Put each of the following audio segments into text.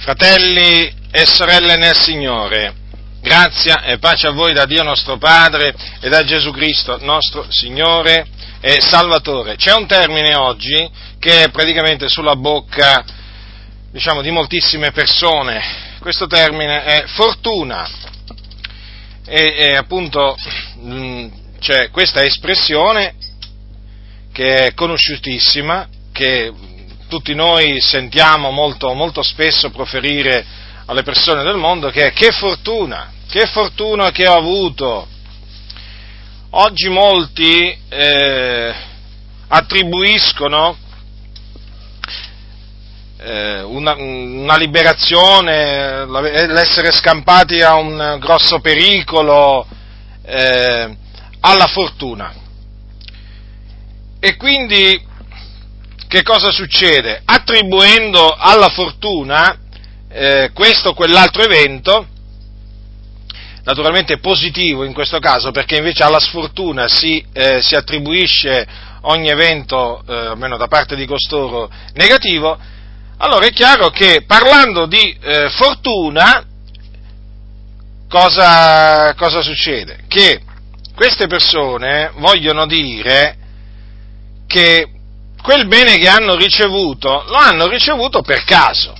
Fratelli e sorelle nel Signore, grazia e pace a voi da Dio nostro Padre e da Gesù Cristo nostro Signore e Salvatore. C'è un termine oggi che è praticamente sulla bocca, diciamo, di moltissime persone. Questo termine è fortuna. E, e appunto mh, c'è questa espressione che è conosciutissima, che tutti noi sentiamo molto, molto spesso proferire alle persone del mondo, che è che fortuna, che fortuna che ho avuto. Oggi molti eh, attribuiscono eh, una, una, liberazione, l'essere scampati a un grosso pericolo, eh, alla fortuna. E quindi che cosa succede? Attribuendo alla fortuna eh, questo o quell'altro evento, naturalmente positivo in questo caso, perché invece alla sfortuna si, eh, si attribuisce ogni evento, eh, almeno da parte di costoro, negativo, allora è chiaro che parlando di eh, fortuna, cosa, cosa succede? Che queste persone vogliono dire che quel bene che hanno ricevuto lo hanno ricevuto per caso.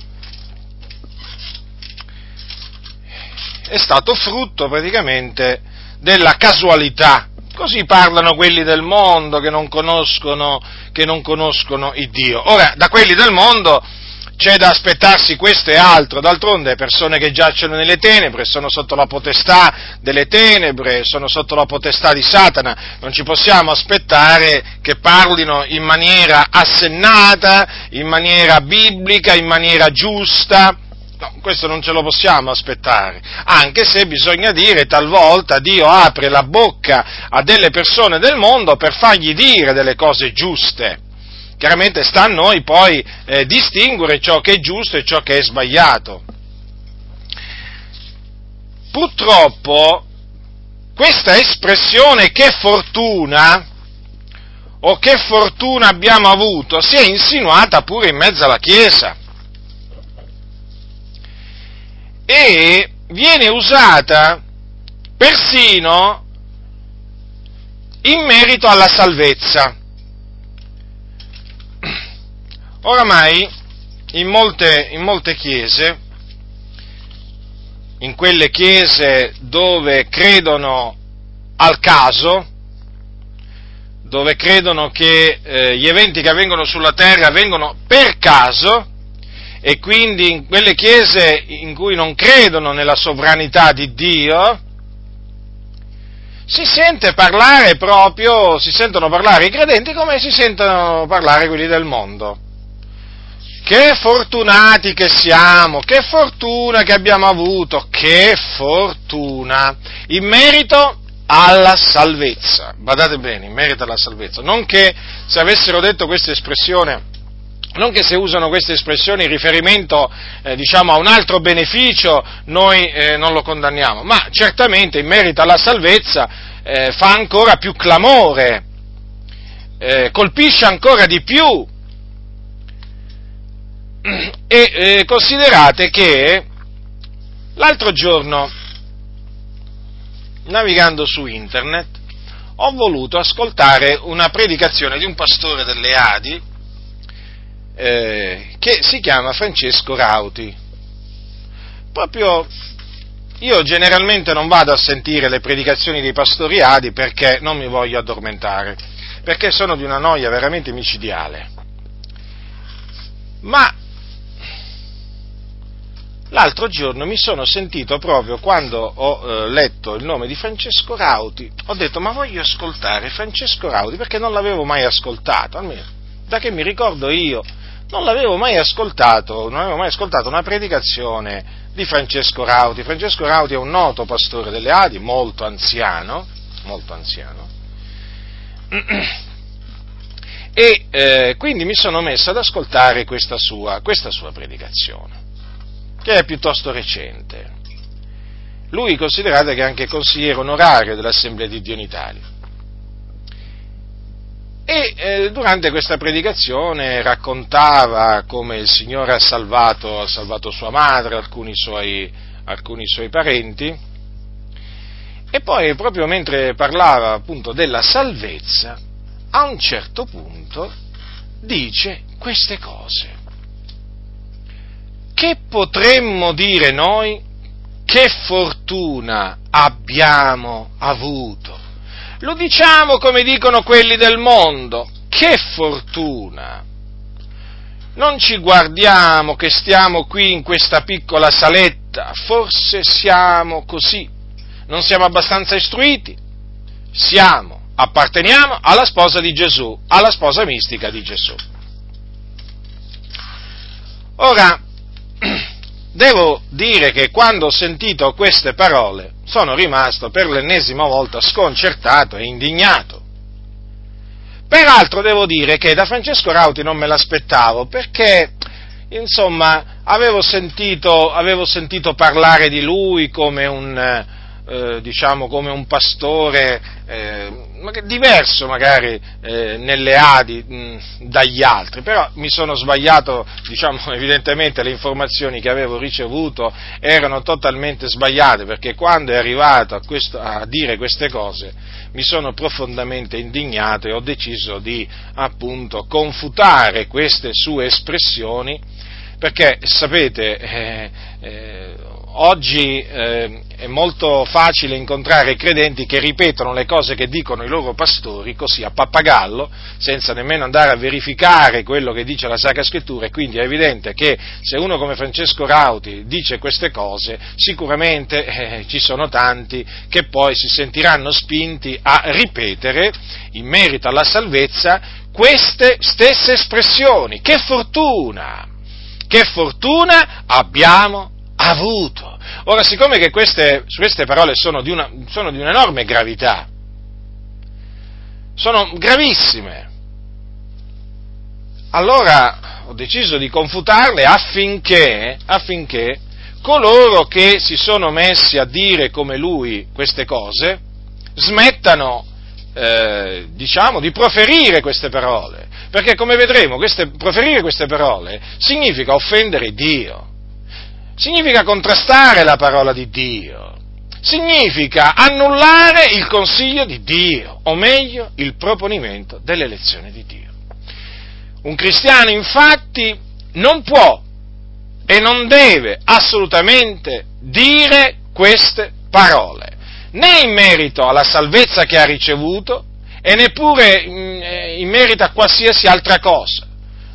È stato frutto praticamente della casualità. Così parlano quelli del mondo che non conoscono, che non conoscono il Dio. Ora, da quelli del mondo c'è da aspettarsi questo e altro, d'altronde persone che giacciono nelle tenebre sono sotto la potestà delle tenebre, sono sotto la potestà di Satana, non ci possiamo aspettare che parlino in maniera assennata, in maniera biblica, in maniera giusta, No, questo non ce lo possiamo aspettare, anche se bisogna dire talvolta Dio apre la bocca a delle persone del mondo per fargli dire delle cose giuste. Chiaramente sta a noi poi eh, distinguere ciò che è giusto e ciò che è sbagliato. Purtroppo questa espressione che fortuna o che fortuna abbiamo avuto si è insinuata pure in mezzo alla Chiesa e viene usata persino in merito alla salvezza. Oramai in molte, in molte chiese, in quelle chiese dove credono al caso, dove credono che eh, gli eventi che avvengono sulla terra avvengono per caso, e quindi in quelle chiese in cui non credono nella sovranità di Dio, si sente parlare proprio, si sentono parlare i credenti come si sentono parlare quelli del mondo. Che fortunati che siamo, che fortuna che abbiamo avuto, che fortuna, in merito alla salvezza. Badate bene, in merito alla salvezza. Non che se avessero detto questa espressione, non che se usano queste espressioni in riferimento eh, diciamo, a un altro beneficio noi eh, non lo condanniamo, ma certamente in merito alla salvezza eh, fa ancora più clamore, eh, colpisce ancora di più e eh, considerate che l'altro giorno, navigando su internet, ho voluto ascoltare una predicazione di un pastore delle Adi eh, che si chiama Francesco Rauti. Proprio io generalmente non vado a sentire le predicazioni dei pastori Adi perché non mi voglio addormentare, perché sono di una noia veramente micidiale. Ma L'altro giorno mi sono sentito proprio quando ho eh, letto il nome di Francesco Rauti, ho detto ma voglio ascoltare Francesco Rauti perché non l'avevo mai ascoltato, almeno da che mi ricordo io non l'avevo mai ascoltato, non avevo mai ascoltato una predicazione di Francesco Rauti. Francesco Rauti è un noto pastore delle Adi, molto anziano, molto anziano. E eh, quindi mi sono messo ad ascoltare questa sua, questa sua predicazione che è piuttosto recente. Lui considerate che è anche consigliere onorario dell'Assemblea di Dio in Italia. e eh, durante questa predicazione raccontava come il Signore ha salvato, ha salvato sua madre, alcuni suoi, alcuni suoi parenti, e poi proprio mentre parlava appunto della salvezza, a un certo punto dice queste cose. Che potremmo dire noi? Che fortuna abbiamo avuto. Lo diciamo come dicono quelli del mondo. Che fortuna. Non ci guardiamo che stiamo qui in questa piccola saletta, forse siamo così, non siamo abbastanza istruiti, siamo, apparteniamo alla sposa di Gesù, alla sposa mistica di Gesù. Ora, devo dire che quando ho sentito queste parole sono rimasto per l'ennesima volta sconcertato e indignato. Peraltro devo dire che da Francesco Rauti non me l'aspettavo perché, insomma, avevo sentito, avevo sentito parlare di lui come un, eh, diciamo come un pastore eh, diverso magari eh, nelle Adi mh, dagli altri, però mi sono sbagliato, diciamo evidentemente le informazioni che avevo ricevuto erano totalmente sbagliate perché quando è arrivato a, questo, a dire queste cose mi sono profondamente indignato e ho deciso di appunto confutare queste sue espressioni perché sapete eh, eh, oggi eh, è molto facile incontrare credenti che ripetono le cose che dicono i loro pastori così a pappagallo, senza nemmeno andare a verificare quello che dice la Sacra Scrittura, e quindi è evidente che se uno come Francesco Rauti dice queste cose, sicuramente eh, ci sono tanti che poi si sentiranno spinti a ripetere in merito alla salvezza queste stesse espressioni. Che fortuna! Che fortuna abbiamo avuto. Ora, siccome che queste, queste parole sono di, una, sono di un'enorme gravità, sono gravissime, allora ho deciso di confutarle affinché, affinché coloro che si sono messi a dire come lui queste cose smettano, eh, diciamo, di proferire queste parole. Perché come vedremo, queste, proferire queste parole significa offendere Dio significa contrastare la parola di Dio, significa annullare il consiglio di Dio, o meglio il proponimento dell'elezione di Dio. Un cristiano infatti non può e non deve assolutamente dire queste parole, né in merito alla salvezza che ha ricevuto e neppure in merito a qualsiasi altra cosa.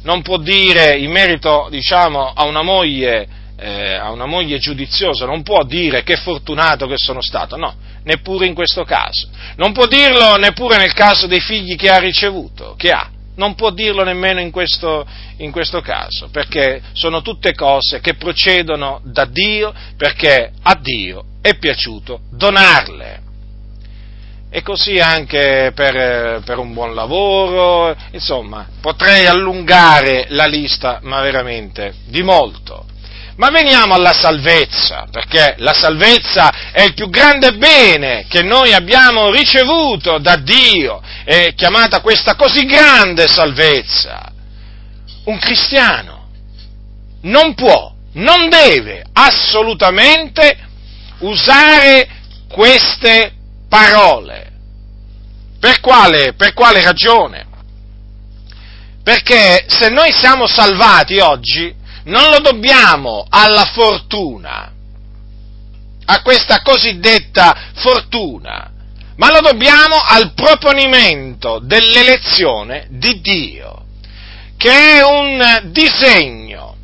Non può dire in merito, diciamo, a una moglie eh, a una moglie giudiziosa non può dire che fortunato che sono stato, no, neppure in questo caso. Non può dirlo neppure nel caso dei figli che ha ricevuto, che ha. Non può dirlo nemmeno in questo, in questo caso, perché sono tutte cose che procedono da Dio, perché a Dio è piaciuto donarle e così anche per, per, un buon lavoro, insomma, potrei allungare la lista, ma veramente di molto. Ma veniamo alla salvezza, perché la salvezza è il più grande bene che noi abbiamo ricevuto da Dio, è chiamata questa così grande salvezza. Un cristiano non può, non deve assolutamente usare queste parole. Per quale, per quale ragione? Perché se noi siamo salvati oggi, non lo dobbiamo alla fortuna, a questa cosiddetta fortuna, ma lo dobbiamo al proponimento dell'elezione di Dio, che è un disegno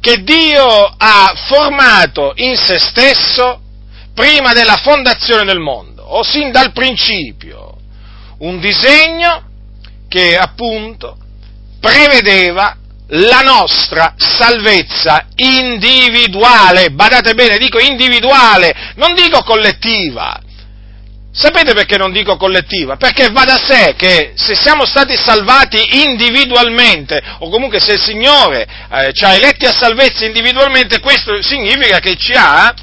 che Dio ha formato in se stesso prima della fondazione del mondo, o sin dal principio, un disegno che appunto prevedeva la nostra salvezza individuale, badate bene, dico individuale, non dico collettiva. Sapete perché non dico collettiva? Perché va da sé che se siamo stati salvati individualmente, o comunque se il Signore eh, ci ha eletti a salvezza individualmente, questo significa che ci ha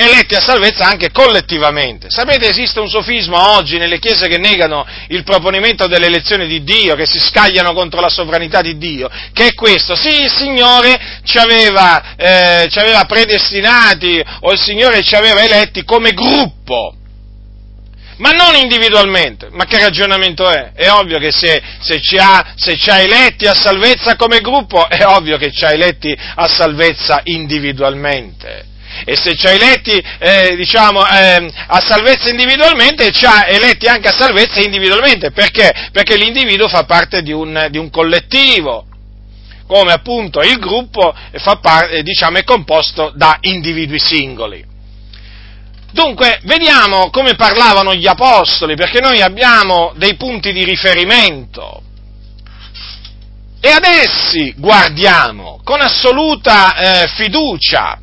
eletti a salvezza anche collettivamente. Sapete, esiste un sofisma oggi nelle chiese che negano il proponimento delle elezioni di Dio, che si scagliano contro la sovranità di Dio, che è questo. Sì, il Signore ci aveva, eh, ci aveva predestinati o il Signore ci aveva eletti come gruppo ma non individualmente. Ma che ragionamento è? È ovvio che se, se, ci ha, se ci ha eletti a salvezza come gruppo, è ovvio che ci ha eletti a salvezza individualmente. E se ci ha eletti, eh, diciamo, eh, a salvezza individualmente, ci ha eletti anche a salvezza individualmente. Perché? Perché l'individuo fa parte di un, di un collettivo come appunto il gruppo fa parte, diciamo, è composto da individui singoli. Dunque, vediamo come parlavano gli apostoli, perché noi abbiamo dei punti di riferimento. E ad essi guardiamo con assoluta eh, fiducia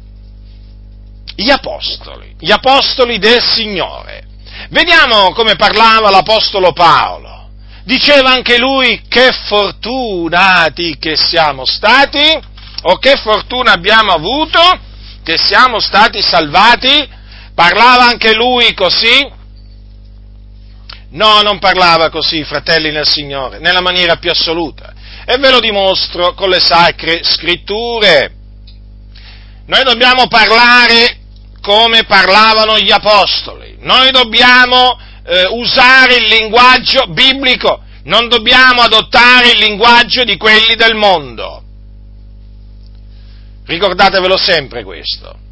gli apostoli, gli apostoli del Signore. Vediamo come parlava l'apostolo Paolo. Diceva anche lui che fortunati che siamo stati, o che fortuna abbiamo avuto, che siamo stati salvati Parlava anche lui così? No, non parlava così, fratelli nel Signore, nella maniera più assoluta. E ve lo dimostro con le sacre scritture. Noi dobbiamo parlare come parlavano gli apostoli. Noi dobbiamo eh, usare il linguaggio biblico, non dobbiamo adottare il linguaggio di quelli del mondo. Ricordatevelo sempre questo.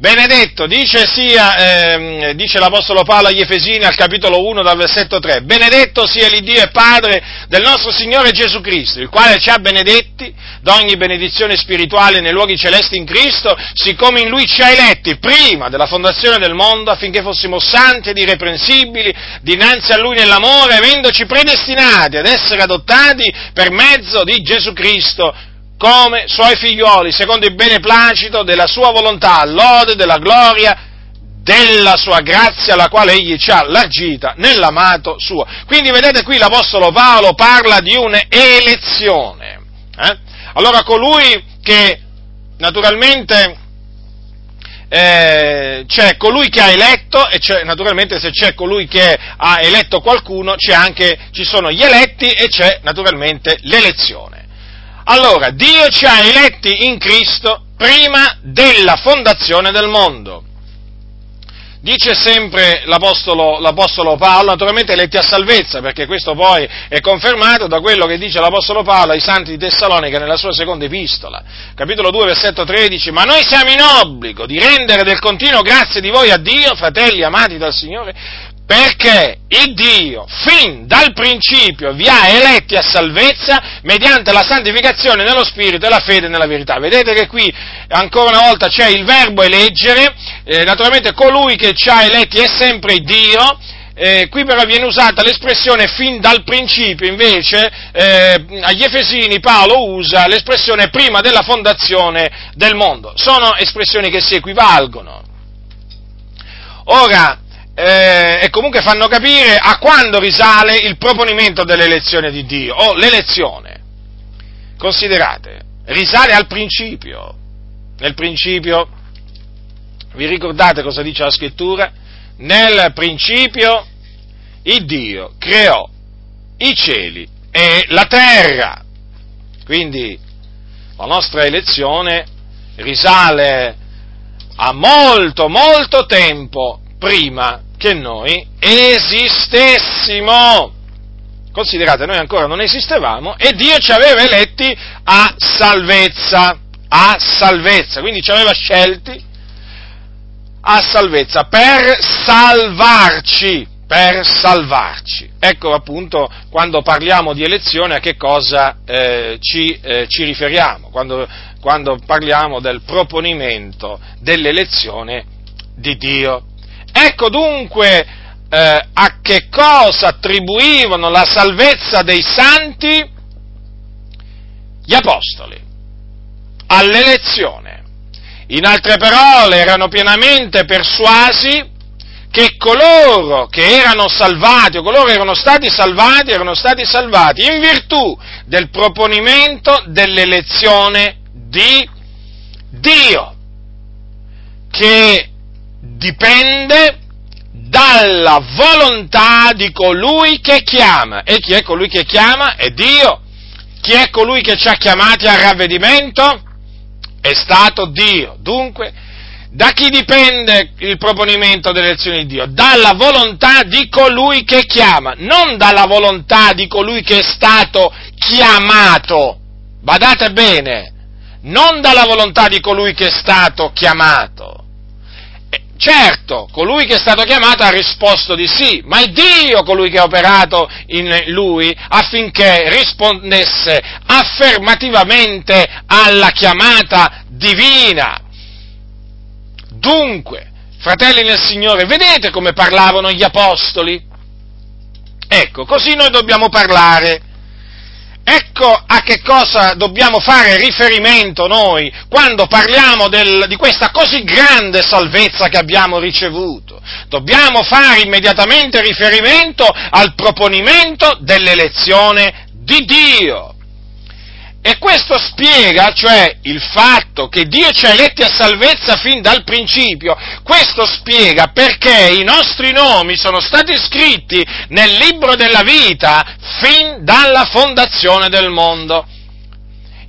Benedetto, dice, sia, eh, dice, l'Apostolo Paolo agli Efesini al capitolo 1 dal versetto 3, benedetto sia l'Iddio e Padre del nostro Signore Gesù Cristo, il quale ci ha benedetti d'ogni benedizione spirituale nei luoghi celesti in Cristo, siccome in Lui ci ha eletti prima della fondazione del mondo affinché fossimo santi ed irreprensibili dinanzi a Lui nell'amore, avendoci predestinati ad essere adottati per mezzo di Gesù Cristo come suoi figlioli, secondo il beneplacito della sua volontà, lode della gloria della sua grazia, la quale egli ci ha largita nell'amato suo. Quindi vedete qui l'Apostolo Paolo parla di un'elezione. Eh? Allora colui che naturalmente eh, c'è colui che ha eletto e naturalmente se c'è colui che ha eletto qualcuno anche, ci sono gli eletti e c'è naturalmente l'elezione. Allora, Dio ci ha eletti in Cristo prima della fondazione del mondo. Dice sempre l'Apostolo, l'Apostolo, Paolo, naturalmente eletti a salvezza, perché questo poi è confermato da quello che dice l'Apostolo Paolo ai Santi di Tessalonica nella sua seconda epistola, capitolo 2, versetto 13, ma noi siamo in obbligo di rendere del continuo grazie di voi a Dio, fratelli amati dal Signore, perché il Dio fin dal principio vi ha eletti a salvezza mediante la santificazione nello Spirito e la fede nella verità. Vedete che qui ancora una volta c'è il verbo eleggere, eh, naturalmente colui che ci ha eletti è sempre Dio, eh, qui però viene usata l'espressione fin dal principio, invece eh, agli Efesini Paolo usa l'espressione prima della fondazione del mondo. Sono espressioni che si equivalgono. Ora, eh, e comunque fanno capire a quando risale il proponimento dell'elezione di Dio, o l'elezione. Considerate, risale al principio. Nel principio, vi ricordate cosa dice la scrittura? Nel principio il Dio creò i cieli e la terra. Quindi la nostra elezione risale a molto, molto tempo prima che noi esistessimo. Considerate, noi ancora non esistevamo e Dio ci aveva eletti a salvezza, a salvezza, quindi ci aveva scelti a salvezza per salvarci, per salvarci. Ecco appunto quando parliamo di elezione a che cosa eh, ci, eh, ci, riferiamo, quando, quando parliamo del proponimento dell'elezione di Dio. Ecco dunque eh, a che cosa attribuivano la salvezza dei santi gli apostoli, all'elezione. In altre parole, erano pienamente persuasi che coloro che erano salvati o coloro che erano stati salvati erano stati salvati in virtù del proponimento dell'elezione di Dio, che dipende dalla volontà di colui che chiama. E chi è colui che chiama? È Dio. Chi è colui che ci ha chiamati al ravvedimento? È stato Dio. Dunque, da chi dipende il proponimento dell'elezione di Dio? Dalla volontà di colui che chiama, non dalla volontà di colui che è stato chiamato. Badate bene, non dalla volontà di colui che è stato chiamato. Certo, colui che è stato chiamato ha risposto di sì, ma è Dio colui che ha operato in lui affinché rispondesse affermativamente alla chiamata divina. Dunque, fratelli nel Signore, vedete come parlavano gli apostoli? Ecco, così noi dobbiamo parlare. Ecco a che cosa dobbiamo fare riferimento noi quando parliamo del, di questa così grande salvezza che abbiamo ricevuto. Dobbiamo fare immediatamente riferimento al proponimento dell'elezione di Dio. E questo spiega, cioè, il fatto che Dio ci ha eletti a salvezza fin dal principio, questo spiega perché i nostri nomi sono stati scritti nel libro della vita fin dalla fondazione del mondo.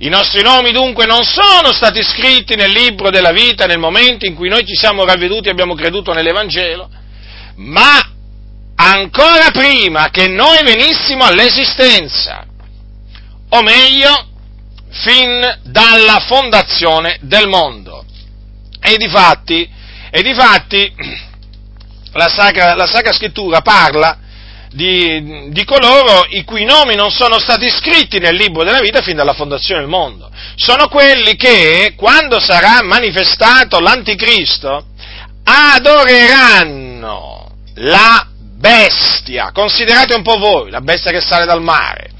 I nostri nomi dunque non sono stati scritti nel libro della vita nel momento in cui noi ci siamo ravveduti e abbiamo creduto nell'Evangelo, ma ancora prima che noi venissimo all'esistenza, o meglio, fin dalla fondazione del mondo. E difatti, e difatti la, Sacra, la Sacra Scrittura parla di, di, coloro i cui nomi non sono stati scritti nel libro della vita fin dalla fondazione del mondo. Sono quelli che, quando sarà manifestato l'anticristo, adoreranno la bestia. Considerate un po' voi, la bestia che sale dal mare.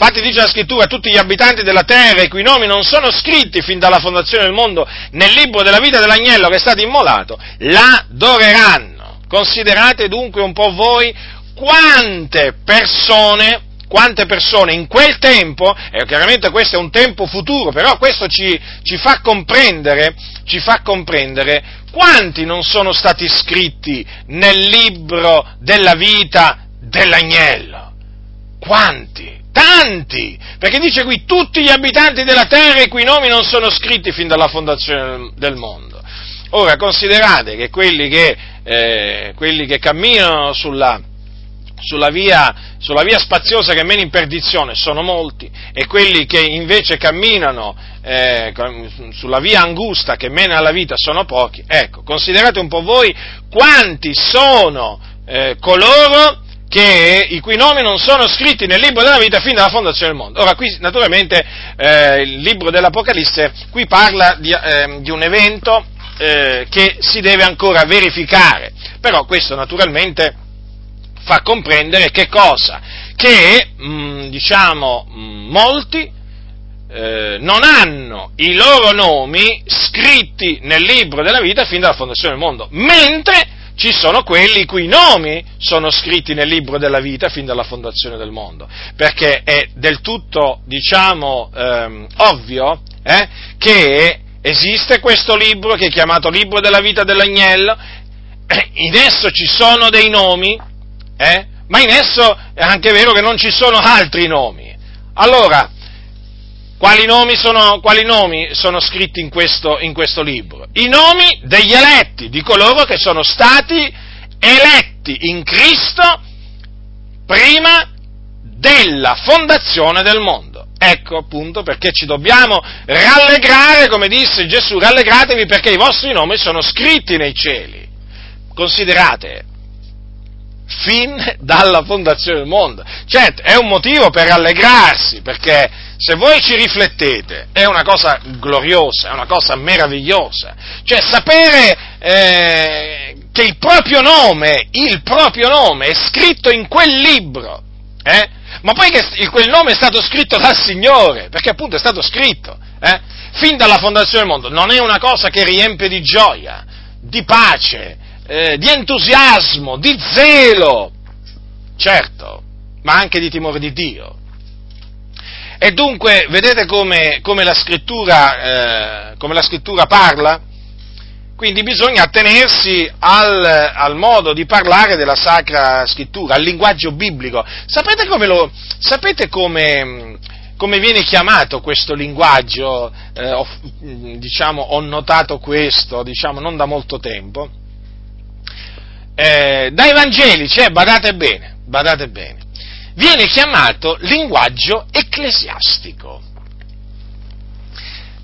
Infatti dice la scrittura, tutti gli abitanti della terra, i cui nomi non sono scritti fin dalla fondazione del mondo nel libro della vita dell'agnello che è stato immolato, l'adoreranno. Considerate dunque un po' voi quante persone quante persone in quel tempo, e chiaramente questo è un tempo futuro, però questo ci, ci, fa ci, fa comprendere, quanti non sono stati scritti nel libro della vita dell'agnello. Quanti? Tanti, perché dice qui tutti gli abitanti della terra i cui nomi non sono scritti fin dalla fondazione del mondo. Ora considerate che quelli che, eh, quelli che camminano sulla, sulla, via, sulla via, spaziosa che mena in perdizione sono molti e quelli che invece camminano eh, sulla via angusta che mena alla vita sono pochi. Ecco, considerate un po' voi quanti sono eh, coloro che, i cui nomi non sono scritti nel libro della vita fin dalla fondazione del mondo. Ora, qui naturalmente eh, il libro dell'Apocalisse qui parla di, eh, di un evento eh, che si deve ancora verificare, però questo naturalmente fa comprendere che cosa? Che, mh, mm, diciamo, mm, molti eh, non hanno i loro nomi scritti nel libro della vita fin dalla fondazione del mondo, mentre ci sono quelli i cui nomi sono scritti nel libro della vita fin dalla fondazione del mondo, perché è del tutto, diciamo, ehm, ovvio eh, che esiste questo libro che è chiamato libro della vita dell'agnello, eh, in esso ci sono dei nomi, eh, ma in esso è anche vero che non ci sono altri nomi. Allora, quali nomi sono, quali nomi sono scritti in questo, in questo libro? I nomi degli eletti, di coloro che sono stati eletti in Cristo prima della fondazione del mondo. Ecco appunto perché ci dobbiamo rallegrare, come disse Gesù, rallegratevi perché i vostri nomi sono scritti nei cieli. Considerate, fin dalla fondazione del mondo. Certo, è un motivo per rallegrarsi, perché se voi ci riflettete è una cosa gloriosa, è una cosa meravigliosa. Cioè sapere eh, che il proprio nome, il proprio nome è scritto in quel libro, eh? ma poi che quel nome è stato scritto dal Signore, perché appunto è stato scritto, eh? fin dalla fondazione del mondo, non è una cosa che riempie di gioia, di pace, eh, di entusiasmo, di zelo, certo, ma anche di timore di Dio. E dunque, vedete come, come, la, scrittura, eh, come la scrittura parla? Quindi bisogna attenersi al, al, modo di parlare della Sacra Scrittura, al linguaggio biblico. Sapete come, lo, sapete come, viene chiamato questo linguaggio? Eh, ho, diciamo, ho notato questo, diciamo, non da molto tempo. Eh, dai evangelici, eh, badate bene, badate bene. Viene chiamato linguaggio ecclesiastico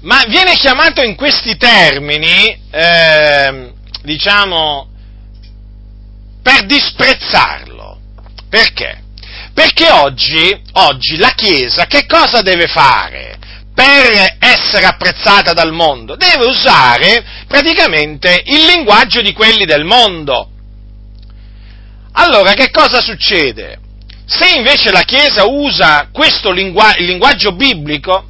ma viene chiamato in questi termini, eh, diciamo, per disprezzarlo. Perché? Perché oggi, oggi la Chiesa che cosa deve fare per essere apprezzata dal mondo? Deve usare praticamente il linguaggio di quelli del mondo. Allora che cosa succede? Se invece la Chiesa usa questo linguaggio, il linguaggio biblico,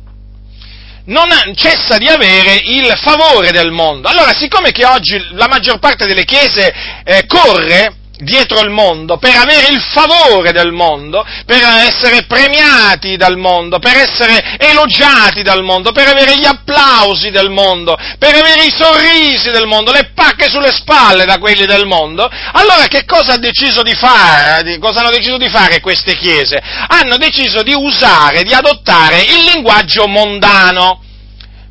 non cessa di avere il favore del mondo. Allora, siccome che oggi la maggior parte delle chiese eh, corre dietro il mondo per avere il favore del mondo, per essere premiati dal mondo, per essere elogiati dal mondo, per avere gli applausi del mondo, per avere i sorrisi del mondo, le pacche sulle spalle da quelli del mondo, allora che cosa, fare, cosa hanno deciso di fare queste chiese? Hanno deciso di usare, di adottare il linguaggio mondano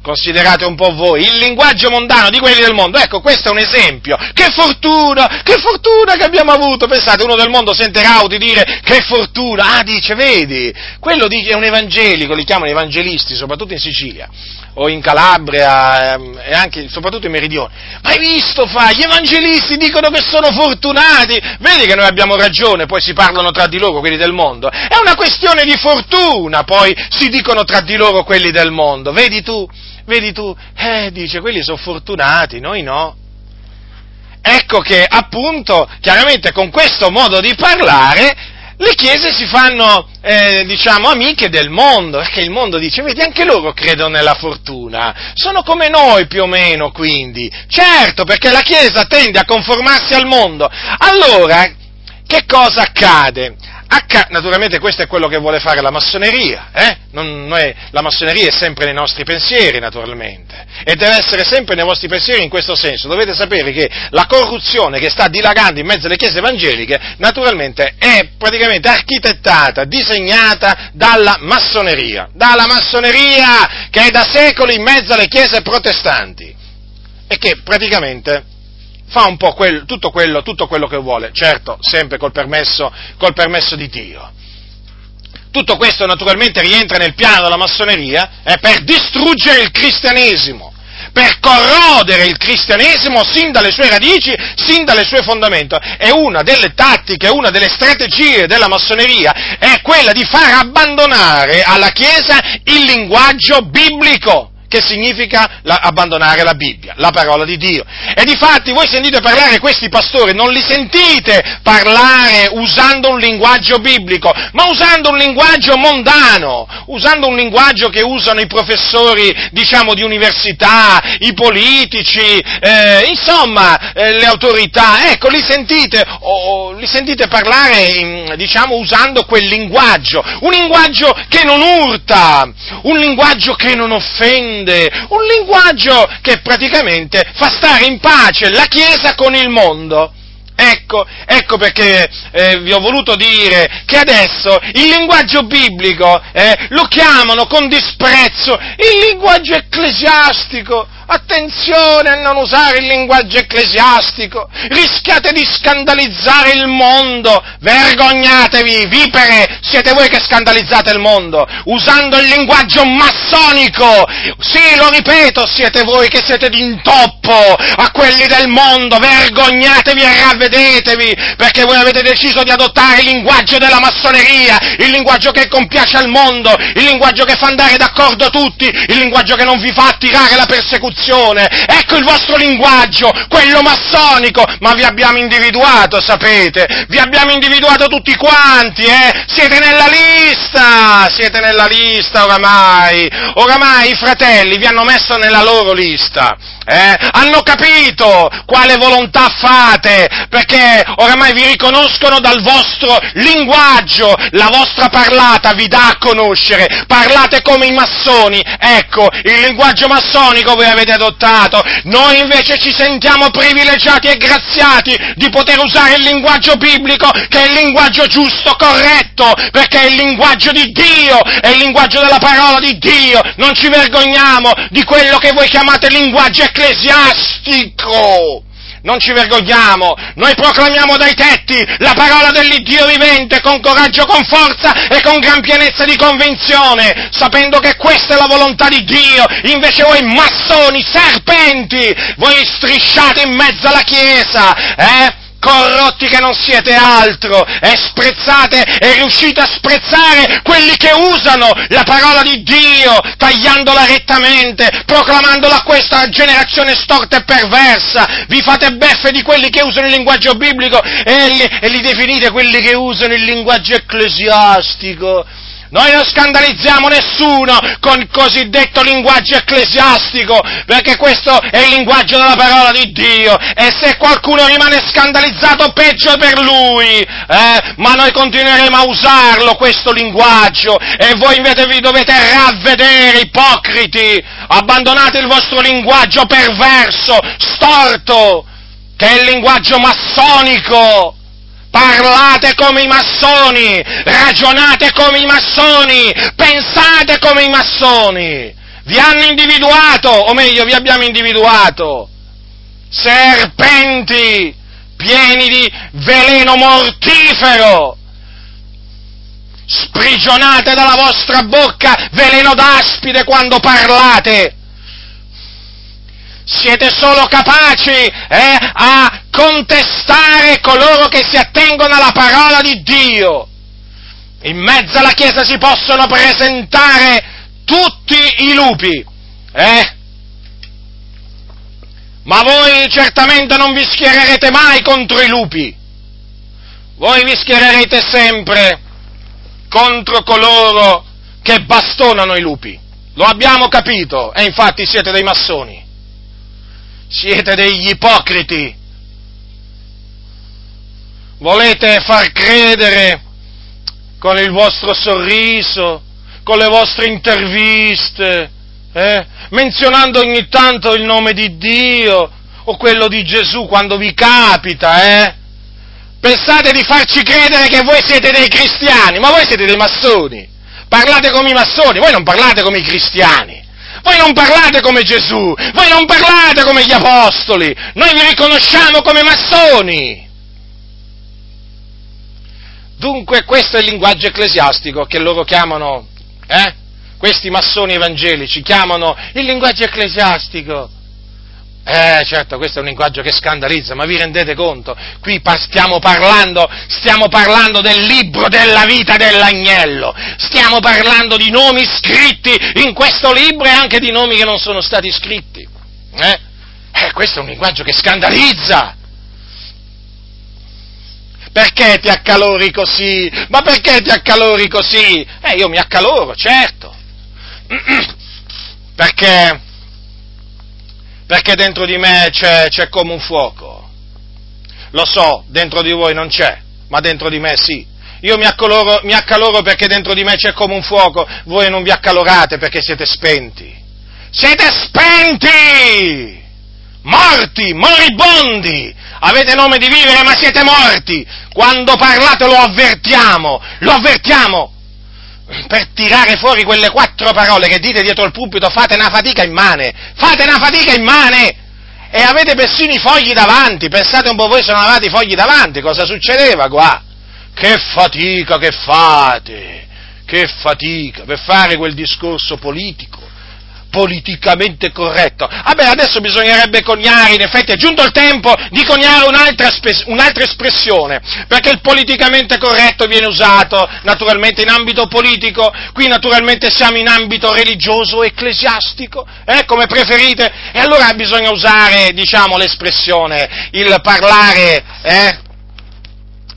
considerate un po' voi, il linguaggio mondano di quelli del mondo. Ecco, questo è un esempio. Che fortuna, che fortuna che abbiamo avuto. Pensate, uno del mondo sente Rauti dire che fortuna. Ah, dice, vedi, quello è un evangelico, li chiamano evangelisti, soprattutto in Sicilia o in Calabria ehm, e anche, soprattutto in Meridione. Ma hai visto, fa? Gli evangelisti dicono che sono fortunati. Vedi che noi abbiamo ragione, poi si parlano tra di loro quelli del mondo. È una questione di fortuna, poi si dicono tra di loro quelli del mondo. Vedi tu? Vedi tu, eh, dice, quelli sono fortunati, noi no. Ecco che appunto, chiaramente con questo modo di parlare, le chiese si fanno, eh, diciamo, amiche del mondo, perché il mondo dice, vedi, anche loro credono nella fortuna, sono come noi più o meno, quindi. Certo, perché la chiesa tende a conformarsi al mondo. Allora, che cosa accade? H, naturalmente questo è quello che vuole fare la massoneria, eh? è, la massoneria è sempre nei nostri pensieri, naturalmente, e deve essere sempre nei vostri pensieri in questo senso. Dovete sapere che la corruzione che sta dilagando in mezzo alle chiese evangeliche, naturalmente, è praticamente architettata, disegnata dalla massoneria, dalla massoneria che è da secoli in mezzo alle chiese protestanti, e che praticamente fa un po' quel, tutto, quello, tutto, quello, che vuole, certo, sempre col permesso, col permesso di Dio. Tutto questo naturalmente rientra nel piano della massoneria eh, per distruggere il cristianesimo, per corrodere il cristianesimo sin dalle sue radici, sin dalle sue fondamenta. E una delle tattiche, una delle strategie della massoneria è quella di far abbandonare alla Chiesa il linguaggio biblico che significa la, abbandonare la Bibbia, la parola di Dio. E difatti voi sentite parlare questi pastori, non li sentite parlare usando un linguaggio biblico, ma usando un linguaggio mondano, usando un linguaggio che usano i professori, diciamo, di università, i politici, eh, insomma, eh, le autorità. Ecco, li sentite, oh, li sentite parlare, in, diciamo, usando quel linguaggio, un linguaggio che non urta, un linguaggio che non offende, intende un linguaggio che praticamente fa stare in pace la Chiesa con il mondo. Ecco, ecco perché eh, vi ho voluto dire che adesso il linguaggio biblico eh, lo chiamano con disprezzo il linguaggio ecclesiastico. Attenzione a non usare il linguaggio ecclesiastico, rischiate di scandalizzare il mondo, vergognatevi, vipere, siete voi che scandalizzate il mondo, usando il linguaggio massonico, sì, lo ripeto, siete voi che siete d'intoppo a quelli del mondo, vergognatevi e ravvedetevi, perché voi avete deciso di adottare il linguaggio della massoneria, il linguaggio che compiace al mondo, il linguaggio che fa andare d'accordo tutti, il linguaggio che non vi fa attirare la persecuzione, corruzione. Ecco il vostro linguaggio, quello massonico, ma vi abbiamo individuato, sapete? Vi abbiamo individuato tutti quanti, eh? Siete nella lista, siete nella lista oramai. Oramai i fratelli vi hanno messo nella loro lista. Eh? Hanno capito quale volontà fate, perché oramai vi riconoscono dal vostro linguaggio, la vostra parlata vi dà a conoscere, parlate come i massoni, ecco, il linguaggio massonico voi avete adottato. Noi invece ci sentiamo privilegiati e graziati di poter usare il linguaggio biblico, che è il linguaggio giusto, corretto, perché è il linguaggio di Dio, è il linguaggio della parola di Dio. Non ci vergogniamo di quello che voi chiamate linguaggio ecclesiastico non ci vergogniamo, noi proclamiamo dai tetti la parola dell'Iddio vivente con coraggio, con forza e con gran pienezza di convinzione, sapendo che questa è la volontà di Dio, invece voi massoni, serpenti, voi strisciate in mezzo alla Chiesa, eh? Corrotti che non siete altro, e sprezzate e riuscite a sprezzare quelli che usano la parola di Dio, tagliandola rettamente, proclamandola a questa generazione storta e perversa. Vi fate beffe di quelli che usano il linguaggio biblico e li, e li definite quelli che usano il linguaggio ecclesiastico. Noi non scandalizziamo nessuno con il cosiddetto linguaggio ecclesiastico, perché questo è il linguaggio della parola di Dio. E se qualcuno rimane scandalizzato, peggio per lui. Eh? Ma noi continueremo a usarlo, questo linguaggio. E voi invece vi dovete ravvedere, ipocriti. Abbandonate il vostro linguaggio perverso, storto, che è il linguaggio massonico parlate come i massoni, ragionate come i massoni, pensate come i massoni. Vi hanno individuato, o meglio, vi abbiamo individuato. Serpenti pieni di veleno mortifero. Sprigionate dalla vostra bocca veleno d'aspide quando parlate siete solo capaci eh, a contestare coloro che si attengono alla parola di Dio. In mezzo alla Chiesa si possono presentare tutti i lupi, eh? Ma voi certamente non vi schiererete mai contro i lupi. Voi vi schiererete sempre contro coloro che bastonano i lupi. Lo abbiamo capito e infatti siete dei massoni. Siete degli ipocriti. Volete far credere con il vostro sorriso, con le vostre interviste, eh? menzionando ogni tanto il nome di Dio o quello di Gesù quando vi capita, eh? Pensate di farci credere che voi siete dei cristiani, ma voi siete dei massoni. Parlate come i massoni, voi non parlate come i cristiani. Voi non parlate come Gesù, voi non parlate come gli apostoli, noi vi riconosciamo come massoni. Dunque questo è il linguaggio ecclesiastico che loro chiamano, eh? Questi massoni evangelici chiamano il linguaggio ecclesiastico. Eh, certo, questo è un linguaggio che scandalizza, ma vi rendete conto? Qui stiamo parlando, stiamo parlando del libro della vita dell'agnello, stiamo parlando di nomi scritti in questo libro e anche di nomi che non sono stati scritti. Eh? eh questo è un linguaggio che scandalizza. Perché ti accalori così? Ma perché ti accalori così? Eh, io mi accaloro, certo. Perché perché dentro di me c'è, c'è come un fuoco. Lo so, dentro di voi non c'è, ma dentro di me sì. Io mi accaloro, mi accaloro perché dentro di me c'è come un fuoco, voi non vi accalorate perché siete spenti. Siete spenti! Morti, moribondi! Avete nome di vivere ma siete morti! Quando parlate lo avvertiamo, lo avvertiamo! Per tirare fuori quelle quattro parole che dite dietro il pulpito, fate una fatica immane, fate una fatica immane! E avete persino i fogli davanti, pensate un po' voi se non avevate i fogli davanti, cosa succedeva qua? Che fatica che fate, che fatica per fare quel discorso politico politicamente corretto. Vabbè, adesso bisognerebbe coniare, in effetti è giunto il tempo di coniare un'altra, un'altra, espressione, perché il politicamente corretto viene usato naturalmente in ambito politico, qui naturalmente siamo in ambito religioso, ecclesiastico, eh, come preferite, e allora bisogna usare, diciamo, l'espressione, il parlare eh,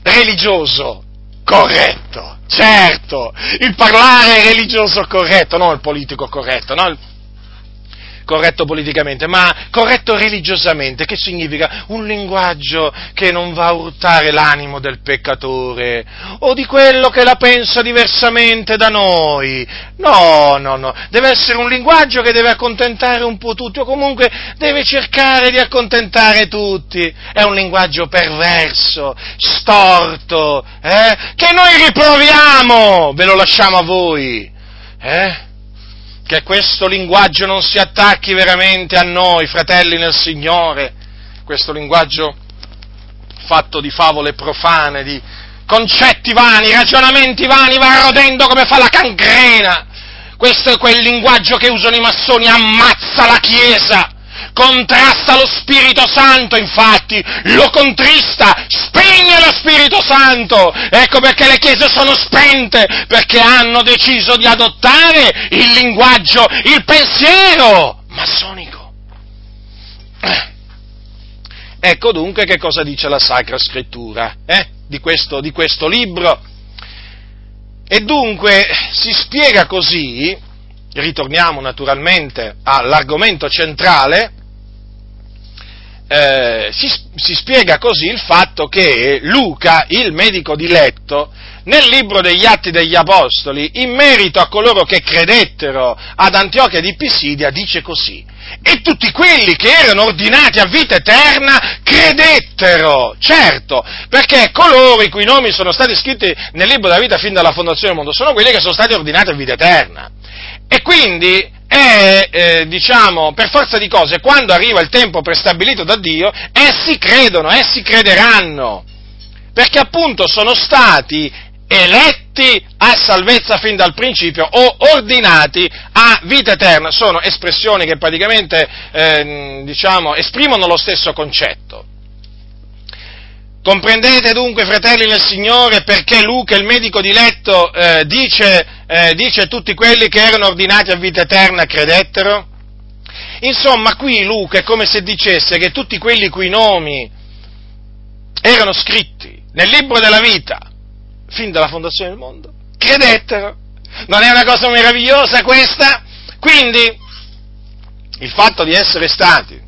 religioso corretto, certo, il parlare religioso corretto, non il politico corretto, no? Corretto politicamente, ma corretto religiosamente. Che significa? Un linguaggio che non va a urtare l'animo del peccatore o di quello che la pensa diversamente da noi. No, no, no. Deve essere un linguaggio che deve accontentare un po' tutti o comunque deve cercare di accontentare tutti. È un linguaggio perverso, storto, eh? che noi riproviamo, ve lo lasciamo a voi. Eh? Che questo linguaggio non si attacchi veramente a noi, fratelli nel Signore, questo linguaggio fatto di favole profane, di concetti vani, ragionamenti vani, va rodendo come fa la cancrena. Questo è quel linguaggio che usano i massoni, ammazza la Chiesa contrasta lo Spirito Santo, infatti, lo contrista, spegne lo Spirito Santo. Ecco perché le chiese sono spente, perché hanno deciso di adottare il linguaggio, il pensiero massonico. Ecco dunque che cosa dice la Sacra Scrittura eh? di, questo, di questo libro. E dunque si spiega così, ritorniamo naturalmente all'argomento centrale, eh, si, si, spiega così il fatto che Luca, il medico di letto, nel libro degli Atti degli Apostoli, in merito a coloro che credettero ad Antiochia di Pisidia, dice così, e tutti quelli che erano ordinati a vita eterna credettero, certo, perché coloro i cui nomi sono stati scritti nel libro della vita fin dalla fondazione del mondo sono quelli che sono stati ordinati a vita eterna. E quindi è, eh, diciamo, per forza di cose, quando arriva il tempo prestabilito da Dio, essi credono, essi crederanno, perché appunto sono stati eletti a salvezza fin dal principio o ordinati a vita eterna, sono espressioni che praticamente, eh, diciamo, esprimono lo stesso concetto. Comprendete dunque, fratelli nel Signore, perché Luca, il medico di letto, eh, dice, eh, dice tutti quelli che erano ordinati a vita eterna credettero? Insomma, qui Luca è come se dicesse che tutti quelli cui nomi erano scritti nel libro della vita, fin dalla fondazione del mondo, credettero. Non è una cosa meravigliosa questa? Quindi, il fatto di essere stati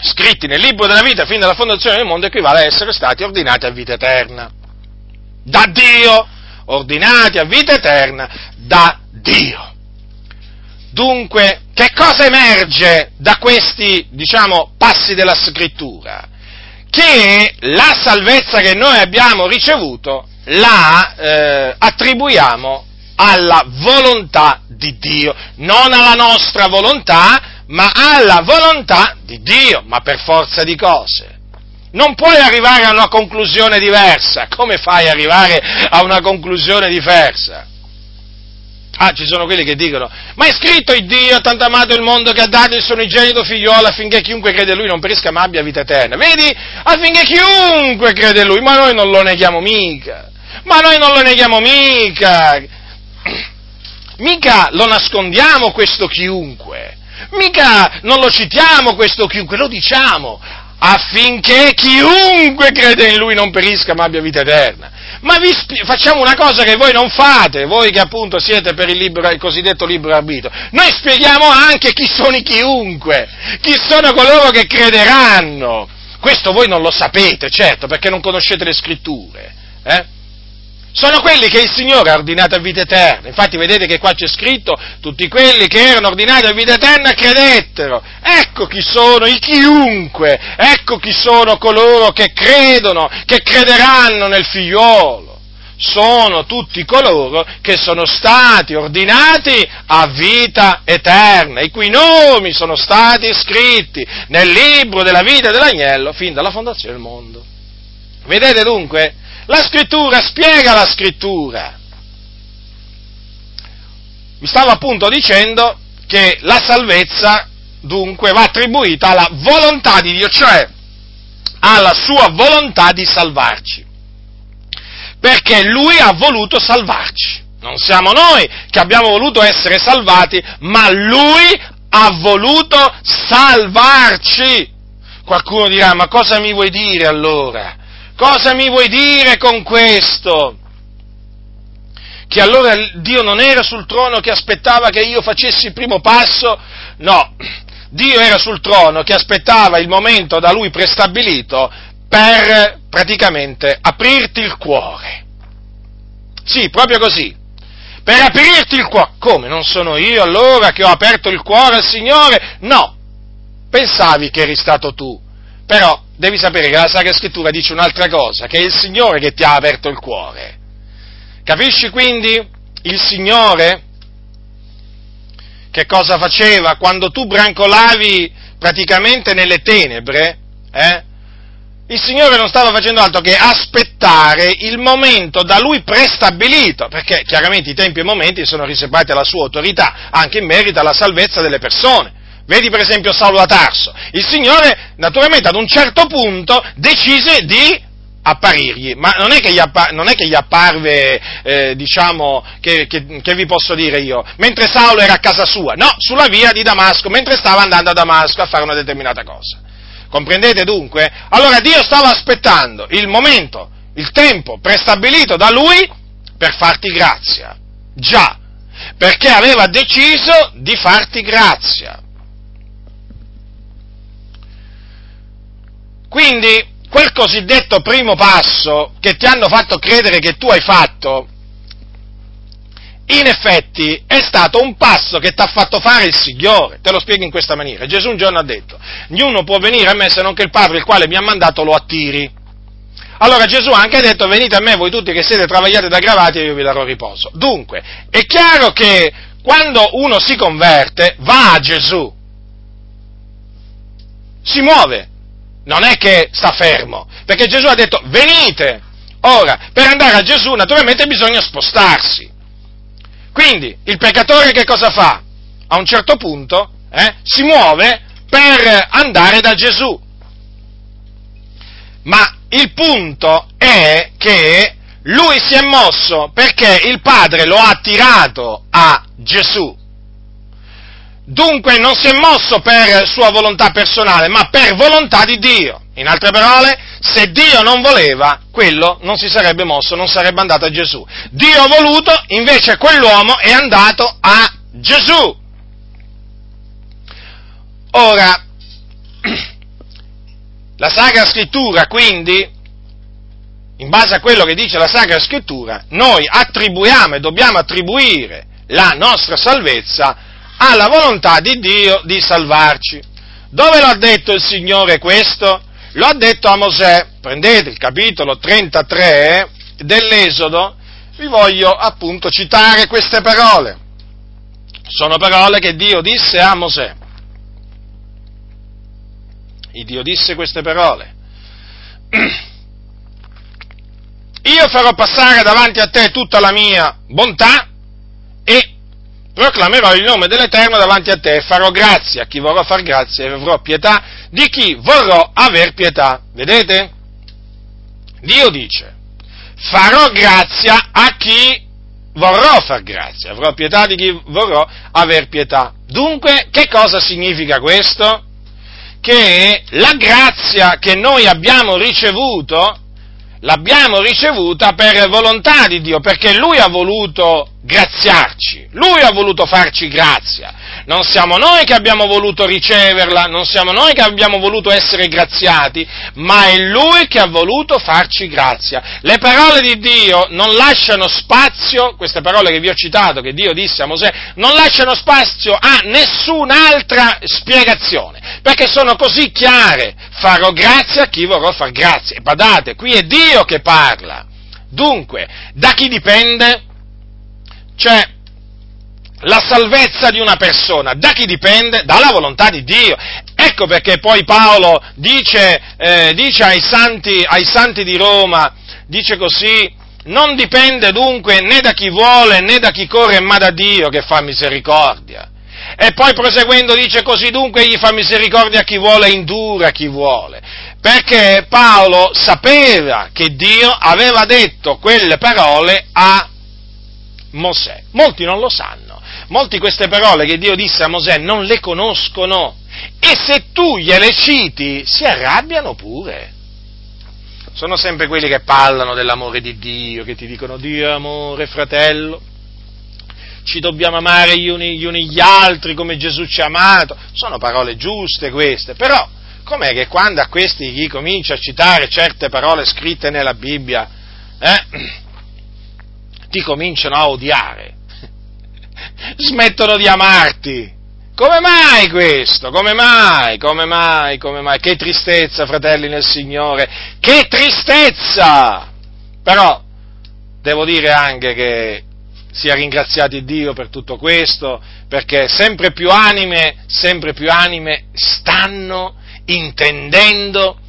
scritti nel libro della vita fin dalla fondazione del mondo equivale a essere stati ordinati a vita eterna. Da Dio, ordinati a vita eterna da Dio. Dunque, che cosa emerge da questi, diciamo, passi della scrittura? Che la salvezza che noi abbiamo ricevuto la eh, attribuiamo alla volontà di Dio, non alla nostra volontà, ma alla volontà di Dio, ma per forza di cose. Non puoi arrivare a una conclusione diversa. Come fai ad arrivare a una conclusione diversa? Ah, ci sono quelli che dicono, ma è scritto il Dio ha tanto amato il mondo che ha dato il suo unigenito figliolo affinché chiunque crede in lui non perisca ma abbia vita eterna. Vedi? Affinché chiunque crede in lui, ma noi non lo neghiamo mica. Ma noi non lo neghiamo mica. Mica lo nascondiamo questo chiunque. Mica non lo citiamo questo chiunque, lo diciamo affinché chiunque crede in lui non perisca ma abbia vita eterna. Ma vi sp- facciamo una cosa che voi non fate, voi che appunto siete per il, libero, il cosiddetto libero arbitro. Noi spieghiamo anche chi sono i chiunque, chi sono coloro che crederanno. Questo voi non lo sapete, certo, perché non conoscete le scritture. Eh? Sono quelli che il Signore ha ordinato a vita eterna. Infatti vedete che qua c'è scritto, tutti quelli che erano ordinati a vita eterna credettero. Ecco chi sono i chiunque, ecco chi sono coloro che credono, che crederanno nel figliuolo. Sono tutti coloro che sono stati ordinati a vita eterna, i cui nomi sono stati scritti nel libro della vita dell'agnello fin dalla fondazione del mondo. Vedete dunque? La scrittura spiega la scrittura. Vi stavo appunto dicendo che la salvezza dunque va attribuita alla volontà di Dio, cioè alla sua volontà di salvarci. Perché Lui ha voluto salvarci. Non siamo noi che abbiamo voluto essere salvati, ma Lui ha voluto salvarci. Qualcuno dirà, ma cosa mi vuoi dire allora? Cosa mi vuoi dire con questo? Che allora Dio non era sul trono che aspettava che io facessi il primo passo? No, Dio era sul trono che aspettava il momento da lui prestabilito per praticamente aprirti il cuore. Sì, proprio così. Per aprirti il cuore. Come? Non sono io allora che ho aperto il cuore al Signore? No. Pensavi che eri stato tu. Però devi sapere che la Sacra Scrittura dice un'altra cosa, che è il Signore che ti ha aperto il cuore. Capisci quindi? Il Signore che cosa faceva quando tu brancolavi praticamente nelle tenebre? Eh? il Signore non stava facendo altro che aspettare il momento da Lui prestabilito, perché chiaramente i tempi e i momenti sono riservati alla sua autorità, anche in merito alla salvezza delle persone. Vedi per esempio Saulo da Tarso. Il Signore, naturalmente, ad un certo punto decise di apparirgli, ma non è che gli, appa- non è che gli apparve, eh, diciamo, che, che, che, vi posso dire io, mentre Saulo era a casa sua, no, sulla via di Damasco, mentre stava andando a Damasco a fare una determinata cosa. Comprendete dunque? Allora Dio stava aspettando il momento, il tempo prestabilito da Lui per farti grazia. Già, perché aveva deciso di farti grazia. Quindi, quel cosiddetto primo passo che ti hanno fatto credere che tu hai fatto, in effetti è stato un passo che ti ha fatto fare il Signore. Te lo spiego in questa maniera. Gesù un giorno ha detto, ognuno può venire a me se non che il Padre il quale mi ha mandato lo attiri. Allora Gesù ha anche detto, venite a me voi tutti che siete travagliati ed aggravati e io vi darò riposo. Dunque, è chiaro che quando uno si converte va a Gesù, si muove, non è che sta fermo, perché Gesù ha detto venite. Ora, per andare a Gesù naturalmente bisogna spostarsi. Quindi il peccatore che cosa fa? A un certo punto eh, si muove per andare da Gesù. Ma il punto è che lui si è mosso perché il Padre lo ha attirato a Gesù. Dunque non si è mosso per sua volontà personale, ma per volontà di Dio. In altre parole, se Dio non voleva, quello non si sarebbe mosso, non sarebbe andato a Gesù. Dio ha voluto, invece quell'uomo è andato a Gesù. Ora, la Sacra Scrittura, quindi, in base a quello che dice la Sacra Scrittura, noi attribuiamo e dobbiamo attribuire la nostra salvezza ha la volontà di Dio di salvarci. Dove l'ha detto il Signore questo? Lo ha detto a Mosè. Prendete il capitolo 33 dell'Esodo, vi voglio appunto citare queste parole. Sono parole che Dio disse a Mosè. Il Dio disse queste parole. Io farò passare davanti a te tutta la mia bontà e proclamerò il nome dell'Eterno davanti a te e farò grazia a chi vorrò far grazia e avrò pietà di chi vorrò aver pietà. Vedete? Dio dice, farò grazia a chi vorrò far grazia, avrò pietà di chi vorrò aver pietà. Dunque, che cosa significa questo? Che la grazia che noi abbiamo ricevuto, l'abbiamo ricevuta per volontà di Dio, perché Lui ha voluto graziarci, Lui ha voluto farci grazia. Non siamo noi che abbiamo voluto riceverla, non siamo noi che abbiamo voluto essere graziati, ma è Lui che ha voluto farci grazia. Le parole di Dio non lasciano spazio, queste parole che vi ho citato, che Dio disse a Mosè, non lasciano spazio a nessun'altra spiegazione, perché sono così chiare. Farò grazia a chi vorrò far grazia. E badate, qui è Dio che parla. Dunque, da chi dipende? Cioè, la salvezza di una persona, da chi dipende? Dalla volontà di Dio. Ecco perché poi Paolo dice, eh, dice ai, santi, ai santi di Roma, dice così, non dipende dunque né da chi vuole né da chi corre, ma da Dio che fa misericordia. E poi proseguendo dice così dunque egli fa misericordia a chi vuole e indura a chi vuole. Perché Paolo sapeva che Dio aveva detto quelle parole a Mosè. Molti non lo sanno. Molti queste parole che Dio disse a Mosè non le conoscono. E se tu gliele citi, si arrabbiano pure. Sono sempre quelli che parlano dell'amore di Dio, che ti dicono Dio amore, fratello. Ci dobbiamo amare gli uni gli, uni gli altri come Gesù ci ha amato. Sono parole giuste queste, però com'è che quando a questi gli comincia a citare certe parole scritte nella Bibbia, eh, ti cominciano a odiare, smettono di amarti. Come mai questo? Come mai? Come mai? Come mai? Che tristezza, fratelli nel Signore! Che tristezza! Però devo dire anche che sia ringraziati Dio per tutto questo, perché sempre più anime, sempre più anime stanno intendendo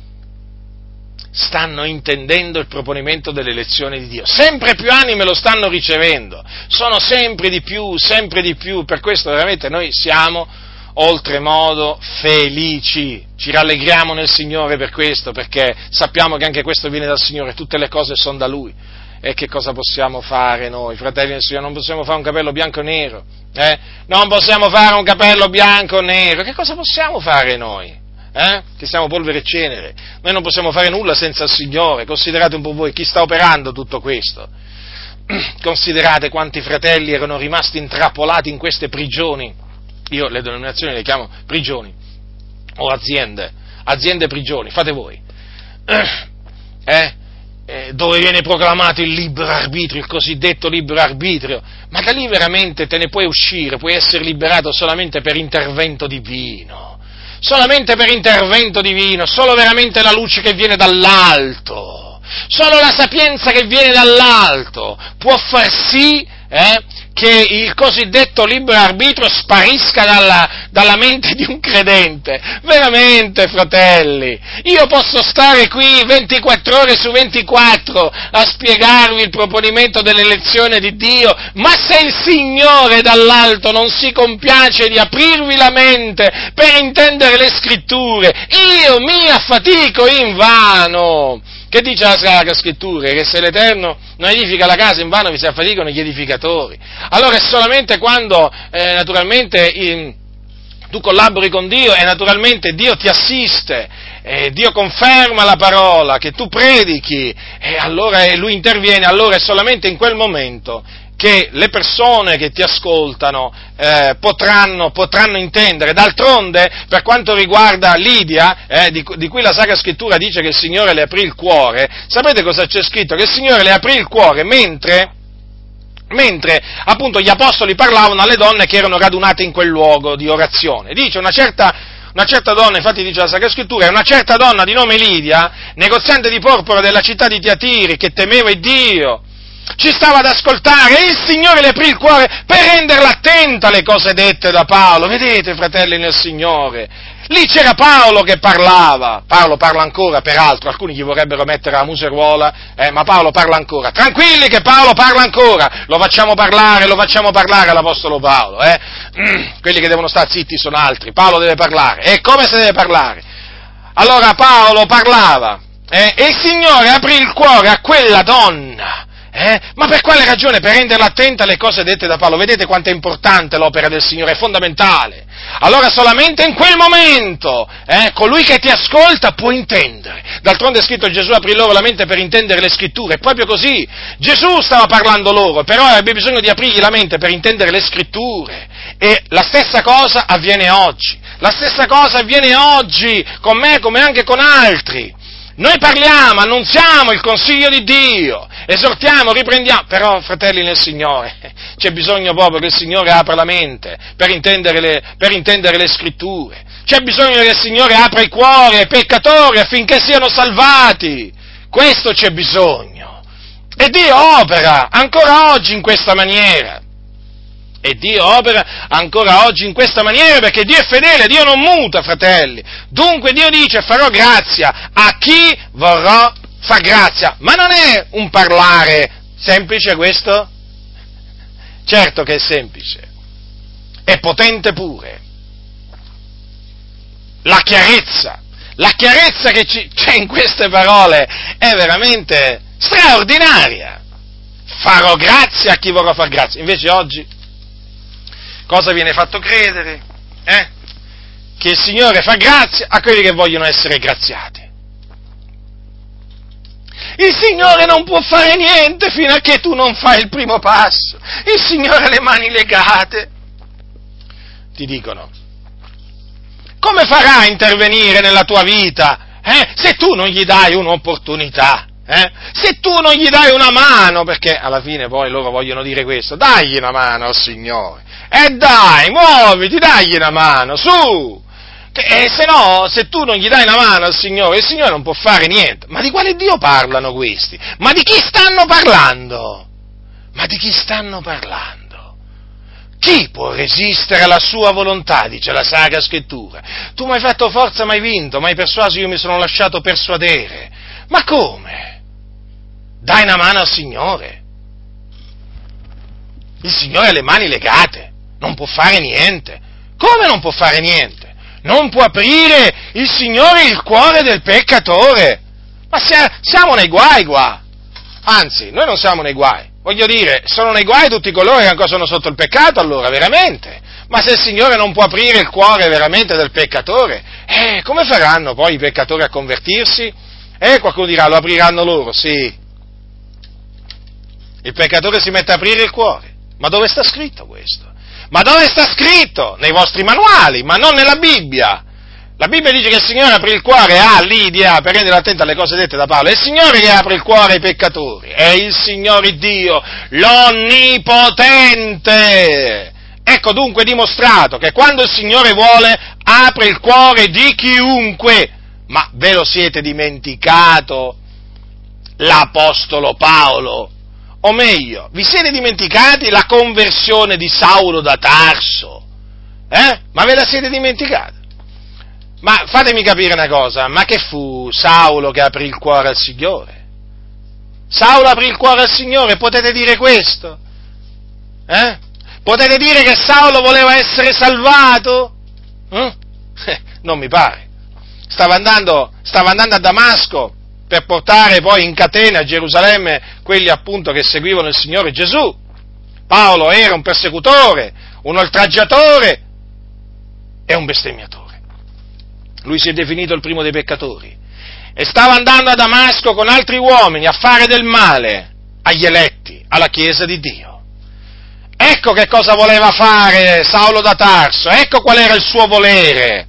stanno intendendo il proponimento delle lezioni di Dio. Sempre più anime lo stanno ricevendo, sono sempre di più, sempre di più, per questo veramente noi siamo oltremodo felici, ci rallegriamo nel Signore per questo, perché sappiamo che anche questo viene dal Signore, tutte le cose sono da Lui. E che cosa possiamo fare noi, fratelli del Signore? Non possiamo fare un capello bianco o nero, eh? Non possiamo fare un capello bianco o nero, che cosa possiamo fare noi? eh? che siamo polvere e cenere. Noi non possiamo fare nulla senza il Signore. Considerate un po' voi chi sta operando tutto questo. Considerate quanti fratelli erano rimasti intrappolati in queste prigioni. Io le denominazioni le chiamo prigioni o aziende. Aziende prigioni, fate voi. Eh? Eh, dove viene proclamato il libero arbitrio, il cosiddetto libero arbitrio, ma da lì veramente te ne puoi uscire, puoi essere liberato solamente per intervento divino. Solamente per intervento divino, solo veramente la luce che viene dall'alto, solo la sapienza che viene dall'alto può far sì eh, che il cosiddetto libero arbitrio sparisca dalla, dalla, mente di un credente. Veramente, fratelli, io posso stare qui 24 ore su 24 a spiegarvi il proponimento dell'elezione di Dio, ma se il Signore dall'alto non si compiace di aprirvi la mente per intendere le scritture, io mi affatico in vano. Che dice la Sacra Scrittura? Che se l'Eterno non edifica la casa, in vano vi si affaticano gli edificatori. Allora è solamente quando, eh, naturalmente, in, tu collabori con Dio e naturalmente Dio ti assiste, eh, Dio conferma la parola che tu predichi e allora Lui interviene, allora è solamente in quel momento che le persone che ti ascoltano eh, potranno, potranno, intendere. D'altronde, per quanto riguarda Lidia, eh, di, di, cui la Sacra Scrittura dice che il Signore le aprì il cuore, sapete cosa c'è scritto? Che il Signore le aprì il cuore mentre, mentre appunto gli apostoli parlavano alle donne che erano radunate in quel luogo di orazione. Dice una certa, una certa donna, infatti dice la Sacra Scrittura, una certa donna di nome Lidia, negoziante di porpora della città di Tiatiri, che temeva Dio, ci stava ad ascoltare e il Signore le aprì il cuore per renderla attenta alle cose dette da Paolo. Vedete, fratelli nel Signore, lì c'era Paolo che parlava, Paolo parla ancora, peraltro, alcuni gli vorrebbero mettere la museruola, eh, ma Paolo parla ancora. Tranquilli che Paolo parla ancora, lo facciamo parlare, lo facciamo parlare l'Apostolo Paolo, eh? quelli che devono stare zitti sono altri, Paolo deve parlare, e come se deve parlare? Allora Paolo parlava, eh, e il Signore aprì il cuore a quella donna, eh? Ma per quale ragione? Per renderla attenta alle cose dette da Paolo. Vedete quanto è importante l'opera del Signore, è fondamentale. Allora solamente in quel momento eh, colui che ti ascolta può intendere. D'altronde è scritto Gesù aprì loro la mente per intendere le scritture. È proprio così. Gesù stava parlando loro, però aveva bisogno di aprirgli la mente per intendere le scritture. E la stessa cosa avviene oggi. La stessa cosa avviene oggi con me come anche con altri. Noi parliamo, annunziamo il consiglio di Dio, esortiamo, riprendiamo, però fratelli nel Signore, c'è bisogno proprio che il Signore apra la mente per intendere le, per intendere le scritture, c'è bisogno che il Signore apra i cuori ai peccatori affinché siano salvati, questo c'è bisogno. E Dio opera ancora oggi in questa maniera. E Dio opera ancora oggi in questa maniera perché Dio è fedele, Dio non muta, fratelli. Dunque Dio dice farò grazia a chi vorrò far grazia. Ma non è un parlare semplice questo? Certo che è semplice. È potente pure. La chiarezza, la chiarezza che c'è in queste parole è veramente straordinaria. Farò grazia a chi vorrà far grazia. Invece oggi cosa viene fatto credere? Eh? Che il Signore fa grazia a quelli che vogliono essere graziati. Il Signore non può fare niente fino a che tu non fai il primo passo. Il Signore ha le mani legate. Ti dicono, come farà a intervenire nella tua vita eh, se tu non gli dai un'opportunità? Eh? Se tu non gli dai una mano, perché alla fine poi loro vogliono dire questo, dagli una mano al Signore. E dai, muoviti, dagli una mano, su! E eh, se no, se tu non gli dai una mano al Signore, il Signore non può fare niente. Ma di quale Dio parlano questi? Ma di chi stanno parlando? Ma di chi stanno parlando? Chi può resistere alla sua volontà, dice la Sacra Scrittura? Tu mi hai fatto forza, mi hai vinto, mi hai persuaso, io mi sono lasciato persuadere. Ma come? Dai una mano al Signore. Il Signore ha le mani legate, non può fare niente. Come non può fare niente? Non può aprire il Signore il cuore del peccatore. Ma siamo nei guai qua. Anzi, noi non siamo nei guai. Voglio dire, sono nei guai tutti coloro che ancora sono sotto il peccato, allora, veramente. Ma se il Signore non può aprire il cuore veramente del peccatore, eh, come faranno poi i peccatori a convertirsi? Eh, qualcuno dirà, lo apriranno loro, sì, il peccatore si mette a aprire il cuore. Ma dove sta scritto questo? Ma dove sta scritto? Nei vostri manuali, ma non nella Bibbia. La Bibbia dice che il Signore apre il cuore a Lidia, per rendere attenta alle cose dette da Paolo. È il Signore che apre il cuore ai peccatori. È il Signore Dio, l'Onnipotente. Ecco dunque dimostrato che quando il Signore vuole apre il cuore di chiunque. Ma ve lo siete dimenticato? L'Apostolo Paolo o meglio, vi siete dimenticati la conversione di Saulo da Tarso? Eh? Ma ve la siete dimenticata? Ma fatemi capire una cosa, ma che fu Saulo che aprì il cuore al Signore? Saulo aprì il cuore al Signore, potete dire questo? Eh? Potete dire che Saulo voleva essere salvato? Eh? non mi pare. Stava andando, stava andando a Damasco per portare poi in catena a Gerusalemme quelli appunto che seguivano il Signore Gesù. Paolo era un persecutore, un oltraggiatore e un bestemmiatore. Lui si è definito il primo dei peccatori e stava andando a Damasco con altri uomini a fare del male agli eletti, alla Chiesa di Dio. Ecco che cosa voleva fare Saulo da Tarso, ecco qual era il suo volere.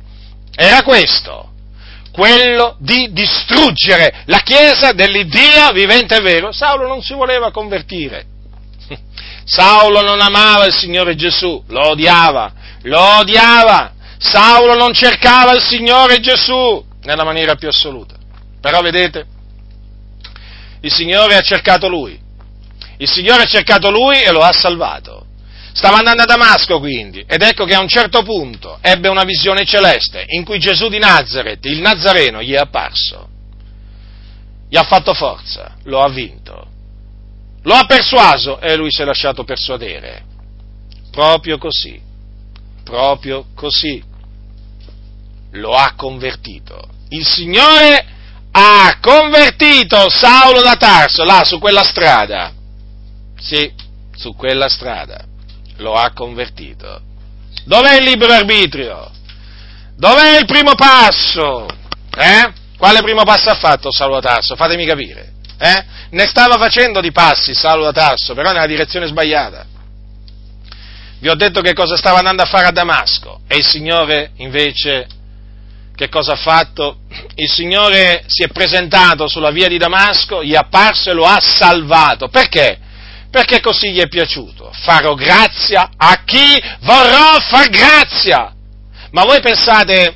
Era questo, quello di distruggere la Chiesa dell'Iddio vivente e vero. Saulo non si voleva convertire. Saulo non amava il Signore Gesù, lo odiava, lo odiava. Saulo non cercava il Signore Gesù nella maniera più assoluta. Però vedete, il Signore ha cercato lui. Il Signore ha cercato lui e lo ha salvato. Stava andando a Damasco quindi, ed ecco che a un certo punto ebbe una visione celeste in cui Gesù di Nazareth, il Nazareno, gli è apparso. Gli ha fatto forza, lo ha vinto, lo ha persuaso e lui si è lasciato persuadere. Proprio così, proprio così. Lo ha convertito. Il Signore ha convertito Saulo da Tarso, là su quella strada. Sì, su quella strada lo ha convertito. Dov'è il libero arbitrio? Dov'è il primo passo? Eh? Quale primo passo ha fatto Saulo Tarso? Fatemi capire. Eh? Ne stava facendo di passi Saulo Tarso, però nella direzione sbagliata. Vi ho detto che cosa stava andando a fare a Damasco e il Signore invece che cosa ha fatto? Il Signore si è presentato sulla via di Damasco, gli è apparso e lo ha salvato. Perché? Perché così gli è piaciuto. Farò grazia a chi vorrò far grazia. Ma voi pensate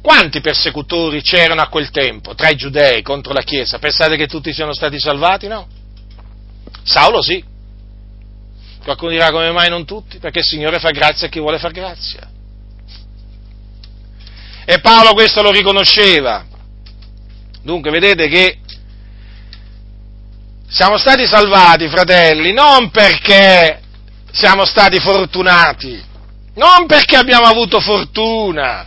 quanti persecutori c'erano a quel tempo tra i giudei contro la Chiesa? Pensate che tutti siano stati salvati? No. Saulo sì. Qualcuno dirà come mai non tutti? Perché il Signore fa grazia a chi vuole far grazia. E Paolo questo lo riconosceva. Dunque vedete che siamo stati salvati, fratelli, non perché siamo stati fortunati, non perché abbiamo avuto fortuna,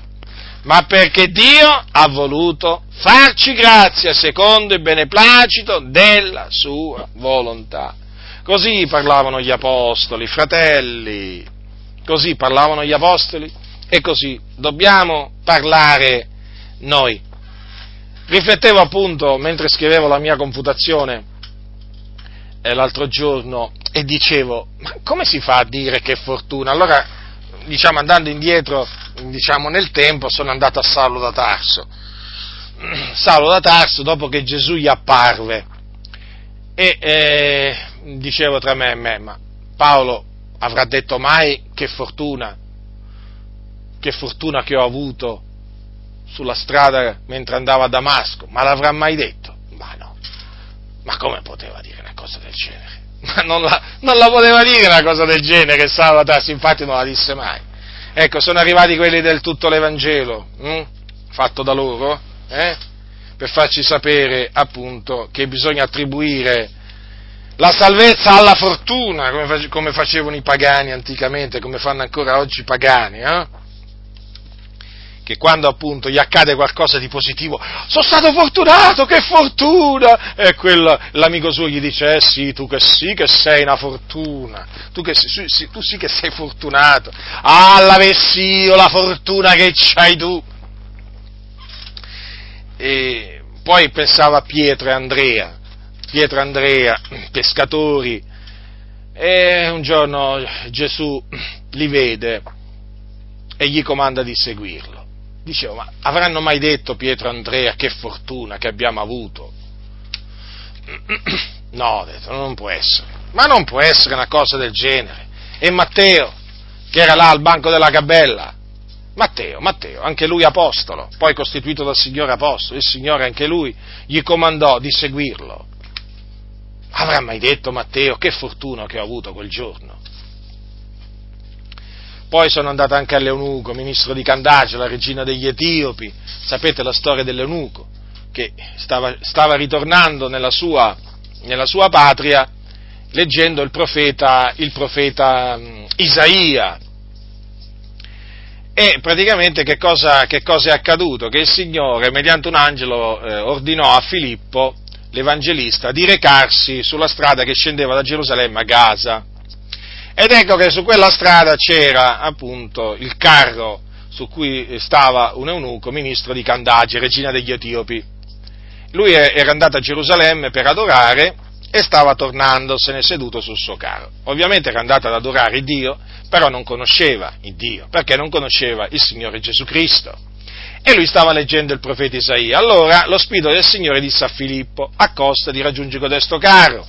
ma perché Dio ha voluto farci grazia secondo il beneplacito della sua volontà. Così parlavano gli apostoli, fratelli, così parlavano gli apostoli e così dobbiamo parlare noi. riflettevo appunto mentre scrivevo la mia confutazione l'altro giorno e dicevo, ma come si fa a dire che fortuna? Allora, diciamo, andando indietro, diciamo, nel tempo, sono andato a Saulo da Tarso. Saulo da Tarso, dopo che Gesù gli apparve, e eh, dicevo tra me e me, ma Paolo avrà detto mai che fortuna, che fortuna che ho avuto sulla strada mentre andavo a Damasco, ma l'avrà mai detto? Ma no, ma come poteva dire una cosa del genere? Ma non la, non la poteva dire una cosa del genere, Salvatas, infatti non la disse mai. Ecco, sono arrivati quelli del tutto l'Evangelo, hm? fatto da loro, eh? per farci sapere appunto che bisogna attribuire la salvezza alla fortuna, come, facevano i pagani anticamente, come fanno ancora oggi i pagani, eh? Che quando appunto gli accade qualcosa di positivo, sono stato fortunato, che fortuna! E quello, l'amico suo gli dice, eh sì, tu che sì che sei una fortuna, tu, che sì, tu sì che sei fortunato, ah, l'avessi io la fortuna che c'hai tu! E poi pensava a Pietro e Andrea, Pietro e Andrea, pescatori, e un giorno Gesù li vede e gli comanda di seguirlo. Dicevo, ma avranno mai detto Pietro Andrea che fortuna che abbiamo avuto? No, ho detto, non può essere. Ma non può essere una cosa del genere. E Matteo, che era là al banco della gabella, Matteo, Matteo, anche lui apostolo, poi costituito dal Signore apostolo, il Signore anche lui gli comandò di seguirlo. Avrà mai detto Matteo che fortuna che ho avuto quel giorno? Poi sono andato anche a Leonuco, ministro di Candace, la regina degli Etiopi. Sapete la storia dell'Eunuco, che stava, stava ritornando nella sua, nella sua, patria leggendo il profeta, il profeta Isaia. E praticamente che cosa, che cosa, è accaduto? Che il Signore, mediante un angelo, eh, ordinò a Filippo, l'Evangelista, di recarsi sulla strada che scendeva da Gerusalemme a Gaza ed ecco che su quella strada c'era appunto il carro su cui stava un eunuco, ministro di Candace, regina degli Etiopi. Lui era andato a Gerusalemme per adorare e stava tornandosene seduto sul suo carro. Ovviamente era andato ad adorare Dio, però non conosceva il Dio, perché non conosceva il Signore Gesù Cristo. E lui stava leggendo il profeta Isaia. Allora lo Spirito del Signore disse a Filippo, accosta di raggiungere codesto carro.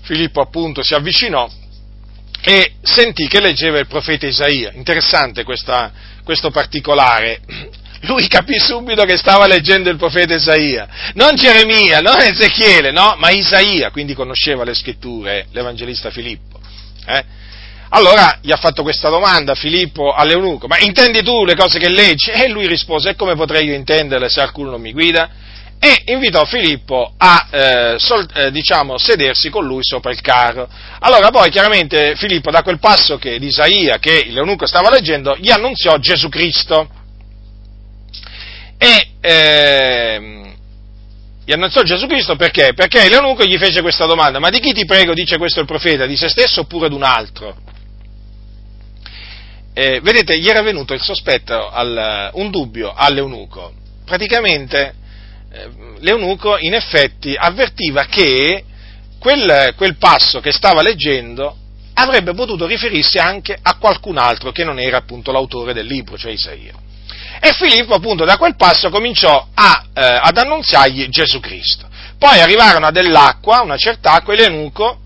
Filippo appunto si avvicinò e sentì che leggeva il profeta Isaia. Interessante questa, questo particolare. Lui capì subito che stava leggendo il profeta Isaia, non Geremia, non Ezechiele, no, ma Isaia, quindi conosceva le scritture, l'Evangelista Filippo. Eh? Allora gli ha fatto questa domanda Filippo all'eunuco, ma intendi tu le cose che leggi? E lui rispose, e come potrei io intenderle se qualcuno non mi guida? E invitò Filippo a eh, sol, eh, diciamo, sedersi con lui sopra il carro. Allora poi chiaramente Filippo da quel passo che, di Isaia che l'eunuco stava leggendo gli annunziò Gesù Cristo e eh, gli annunziò Gesù Cristo perché? Perché l'eunuco gli fece questa domanda, ma di chi ti prego dice questo il profeta, di se stesso oppure di un altro? Vedete, gli era venuto il sospetto, al, un dubbio all'eunuco. Praticamente l'eunuco in effetti avvertiva che quel, quel passo che stava leggendo avrebbe potuto riferirsi anche a qualcun altro che non era appunto l'autore del libro, cioè Isaia. E Filippo appunto da quel passo cominciò a, eh, ad annunziargli Gesù Cristo. Poi arrivarono a dell'acqua, una certa acqua, e l'eunuco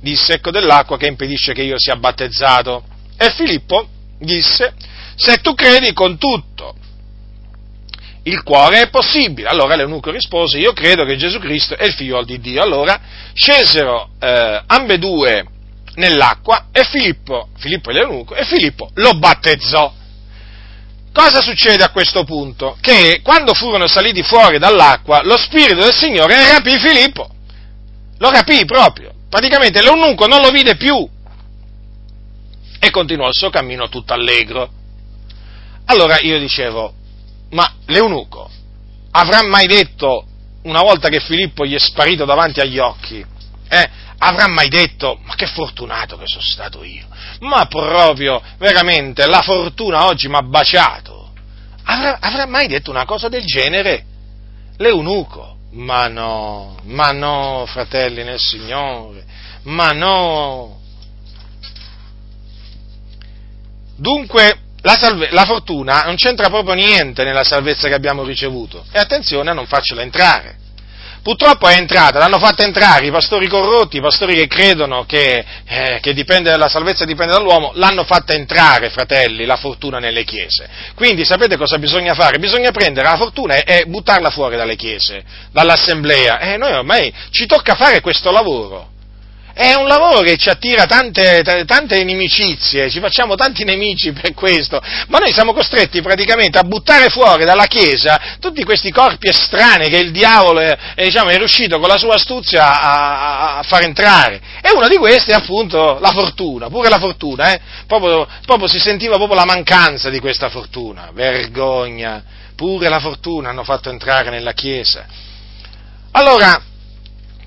disse ecco dell'acqua che impedisce che io sia battezzato. E Filippo disse se tu credi con tutto il cuore è possibile. Allora l'eunuco rispose, io credo che Gesù Cristo è il figlio di Dio. Allora scesero eh, ambedue nell'acqua e Filippo, Filippo è l'eunuco, e Filippo lo battezzò. Cosa succede a questo punto? Che quando furono saliti fuori dall'acqua, lo Spirito del Signore rapì Filippo. Lo rapì proprio. Praticamente l'eunuco non lo vide più. E continuò il suo cammino tutto allegro. Allora io dicevo, ma l'eunuco avrà mai detto, una volta che Filippo gli è sparito davanti agli occhi, eh, avrà mai detto, ma che fortunato che sono stato io, ma proprio, veramente, la fortuna oggi mi ha baciato. Avrà, avrà mai detto una cosa del genere? l'eunuco. Ma no, ma no, fratelli nel Signore, ma no. Dunque, la, salve- la, fortuna non c'entra proprio niente nella salvezza che abbiamo ricevuto. E attenzione a non farcela entrare. Purtroppo è entrata, l'hanno fatta entrare i pastori corrotti, i pastori che credono che, eh, che dipende, la salvezza dipende dall'uomo, l'hanno fatta entrare, fratelli, la fortuna nelle chiese. Quindi sapete cosa bisogna fare? Bisogna prendere la fortuna e, e buttarla fuori dalle chiese, dall'assemblea. E noi ormai ci tocca fare questo lavoro. È un lavoro che ci attira tante, tante inimicizie, ci facciamo tanti nemici per questo, ma noi siamo costretti praticamente a buttare fuori dalla Chiesa tutti questi corpi estranei che il diavolo è, è, diciamo, è riuscito con la sua astuzia a, a, far entrare. E uno di questi è appunto la fortuna, pure la fortuna, eh? proprio, proprio si sentiva proprio la mancanza di questa fortuna, vergogna, pure la fortuna hanno fatto entrare nella Chiesa. Allora,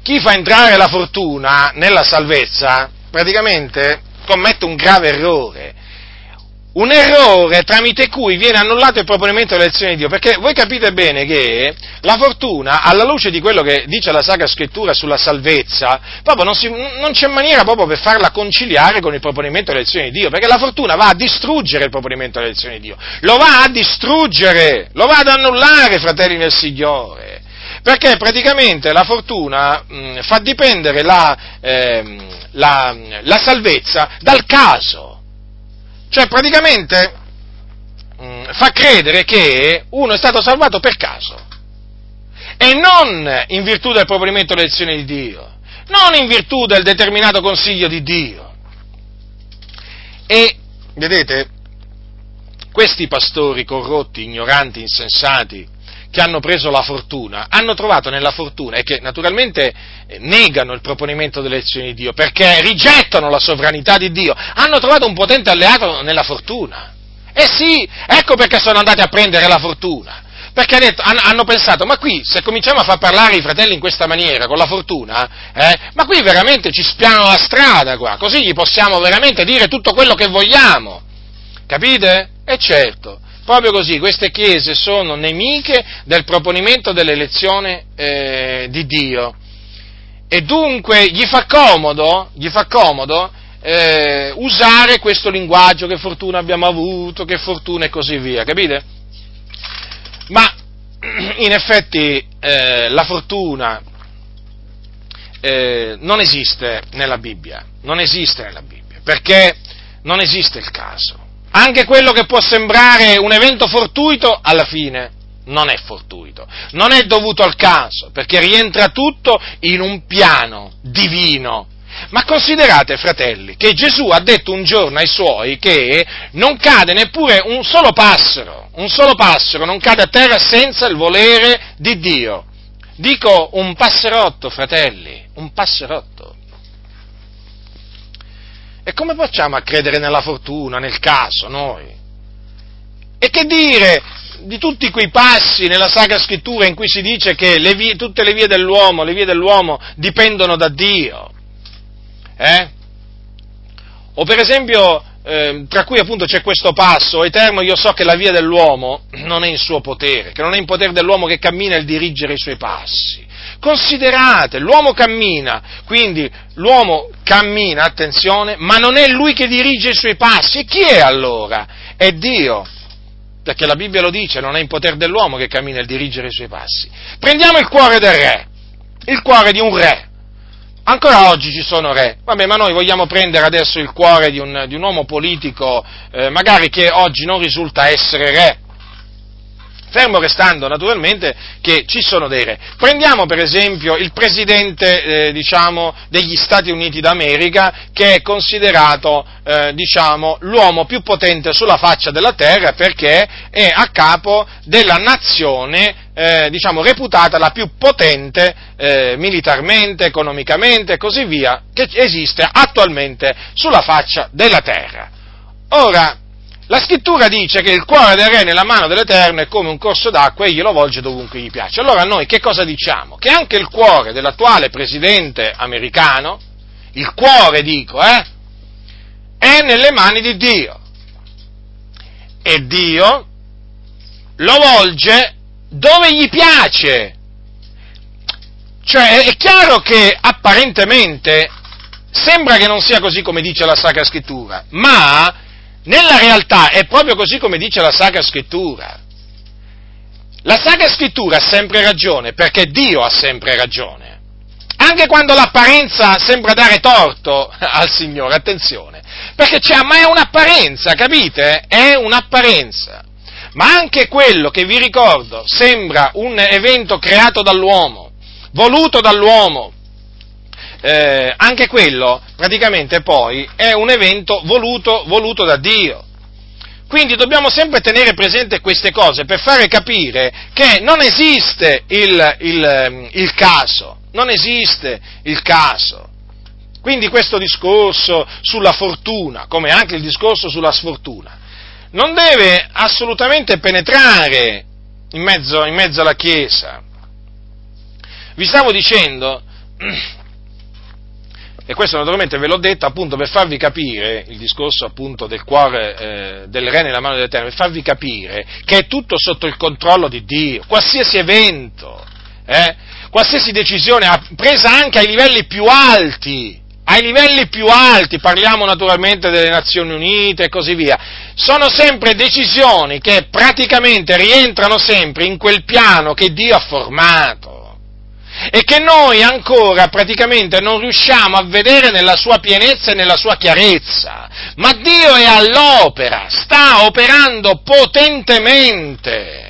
chi fa entrare la fortuna nella salvezza praticamente commette un grave errore. Un errore tramite cui viene annullato il proponimento dell'elezione di Dio, perché voi capite bene che la fortuna, alla luce di quello che dice la Sacra Scrittura sulla salvezza, proprio non, si, non c'è maniera proprio per farla conciliare con il proponimento dell'elezione di Dio, perché la fortuna va a distruggere il proponimento dell'elezione di Dio, lo va a distruggere, lo va ad annullare, fratelli del Signore perché praticamente la fortuna mh, fa dipendere la, eh, la, la, salvezza dal caso, cioè praticamente mh, fa credere che uno è stato salvato per caso. E non in virtù del proponimento dell'elezione di Dio, non in virtù del determinato consiglio di Dio. E vedete, questi pastori corrotti, ignoranti, insensati, che hanno preso la fortuna, hanno trovato nella fortuna e che naturalmente eh, negano il proponimento delle elezioni di Dio perché rigettano la sovranità di Dio, hanno trovato un potente alleato nella fortuna. Eh sì, ecco perché sono andati a prendere la fortuna. Perché detto, hanno pensato, ma qui se cominciamo a far parlare i fratelli in questa maniera, con la fortuna, eh, ma qui veramente ci spiano la strada qua, così gli possiamo veramente dire tutto quello che vogliamo. Capite? E certo, Proprio così, queste chiese sono nemiche del proponimento dell'elezione eh, di Dio. E dunque gli fa comodo, gli fa comodo eh, usare questo linguaggio, che fortuna abbiamo avuto, che fortuna e così via, capite? Ma in effetti eh, la fortuna eh, non esiste nella Bibbia, non esiste nella Bibbia, perché non esiste il caso anche quello che può sembrare un evento fortuito, alla fine non è fortuito, non è dovuto al caso, perché rientra tutto in un piano divino. Ma considerate, fratelli, che Gesù ha detto un giorno ai suoi che non cade neppure un solo passero, un solo passero non cade a terra senza il volere di Dio. Dico un passerotto, fratelli, un passerotto. E come facciamo a credere nella fortuna, nel caso, noi? E che dire di tutti quei passi nella Sacra Scrittura in cui si dice che le vie, tutte le vie dell'uomo, le vie dell'uomo dipendono da Dio? Eh? O per esempio, eh, tra cui appunto c'è questo passo, eterno io so che la via dell'uomo non è in suo potere, che non è in potere dell'uomo che cammina il dirigere i suoi passi. Considerate, l'uomo cammina, quindi l'uomo cammina, attenzione, ma non è lui che dirige i suoi passi. E chi è allora? È Dio. Perché la Bibbia lo dice, non è in potere dell'uomo che cammina il dirigere i suoi passi. Prendiamo il cuore del re, il cuore di un re. Ancora oggi ci sono re, vabbè, ma noi vogliamo prendere adesso il cuore di un, di un uomo politico, eh, magari che oggi non risulta essere re, fermo restando naturalmente che ci sono dei re. Prendiamo per esempio il presidente eh, diciamo, degli Stati Uniti d'America che è considerato eh, diciamo, l'uomo più potente sulla faccia della terra perché è a capo della nazione eh, diciamo, reputata la più potente eh, militarmente, economicamente e così via che esiste attualmente sulla faccia della terra. Ora, la scrittura dice che il cuore del re nella mano dell'Eterno è come un corso d'acqua e glielo volge dovunque gli piace. Allora noi che cosa diciamo? Che anche il cuore dell'attuale presidente americano, il cuore dico, eh, è nelle mani di Dio. E Dio lo volge dove gli piace. Cioè è chiaro che apparentemente sembra che non sia così come dice la Sacra Scrittura, ma nella realtà è proprio così come dice la Sacra Scrittura. La Sacra Scrittura ha sempre ragione perché Dio ha sempre ragione. Anche quando l'apparenza sembra dare torto al Signore, attenzione, perché c'è, ma è un'apparenza, capite? È un'apparenza. Ma anche quello che vi ricordo sembra un evento creato dall'uomo, voluto dall'uomo, eh, anche quello praticamente poi è un evento voluto, voluto da Dio. Quindi dobbiamo sempre tenere presente queste cose per fare capire che non esiste il, il, il caso, non esiste il caso. Quindi questo discorso sulla fortuna, come anche il discorso sulla sfortuna, non deve assolutamente penetrare in mezzo, in mezzo alla Chiesa. Vi stavo dicendo e questo naturalmente ve l'ho detto appunto per farvi capire il discorso appunto del cuore eh, del re nella mano dell'Eterno, per farvi capire che è tutto sotto il controllo di Dio, qualsiasi evento, eh, qualsiasi decisione presa anche ai livelli più alti, ai livelli più alti, parliamo naturalmente delle Nazioni Unite e così via, sono sempre decisioni che praticamente rientrano sempre in quel piano che Dio ha formato e che noi ancora praticamente non riusciamo a vedere nella sua pienezza e nella sua chiarezza. Ma Dio è all'opera, sta operando potentemente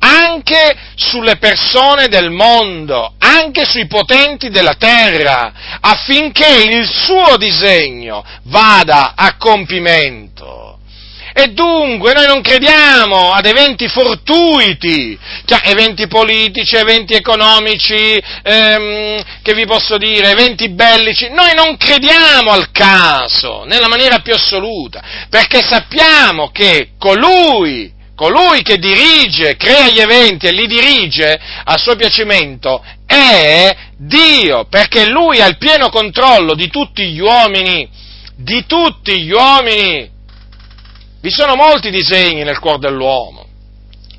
anche sulle persone del mondo, anche sui potenti della terra, affinché il suo disegno vada a compimento. E dunque noi non crediamo ad eventi fortuiti, cioè eventi politici, eventi economici, ehm, che vi posso dire, eventi bellici. Noi non crediamo al caso, nella maniera più assoluta, perché sappiamo che colui, colui che dirige, crea gli eventi e li dirige a suo piacimento è Dio, perché Lui ha il pieno controllo di tutti gli uomini, di tutti gli uomini. Vi sono molti disegni nel cuore dell'uomo,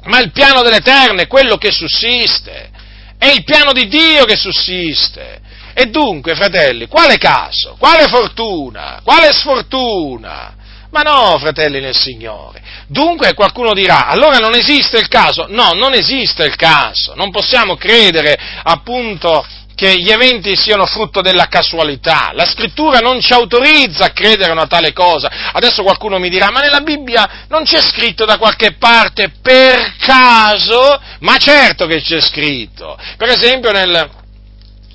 ma il piano dell'Eterno è quello che sussiste, è il piano di Dio che sussiste. E dunque, fratelli, quale caso, quale fortuna, quale sfortuna? Ma no, fratelli nel Signore. Dunque qualcuno dirà, allora non esiste il caso? No, non esiste il caso. Non possiamo credere appunto che gli eventi siano frutto della casualità. La scrittura non ci autorizza a credere a una tale cosa. Adesso qualcuno mi dirà, ma nella Bibbia non c'è scritto da qualche parte per caso? Ma certo che c'è scritto. Per esempio nel,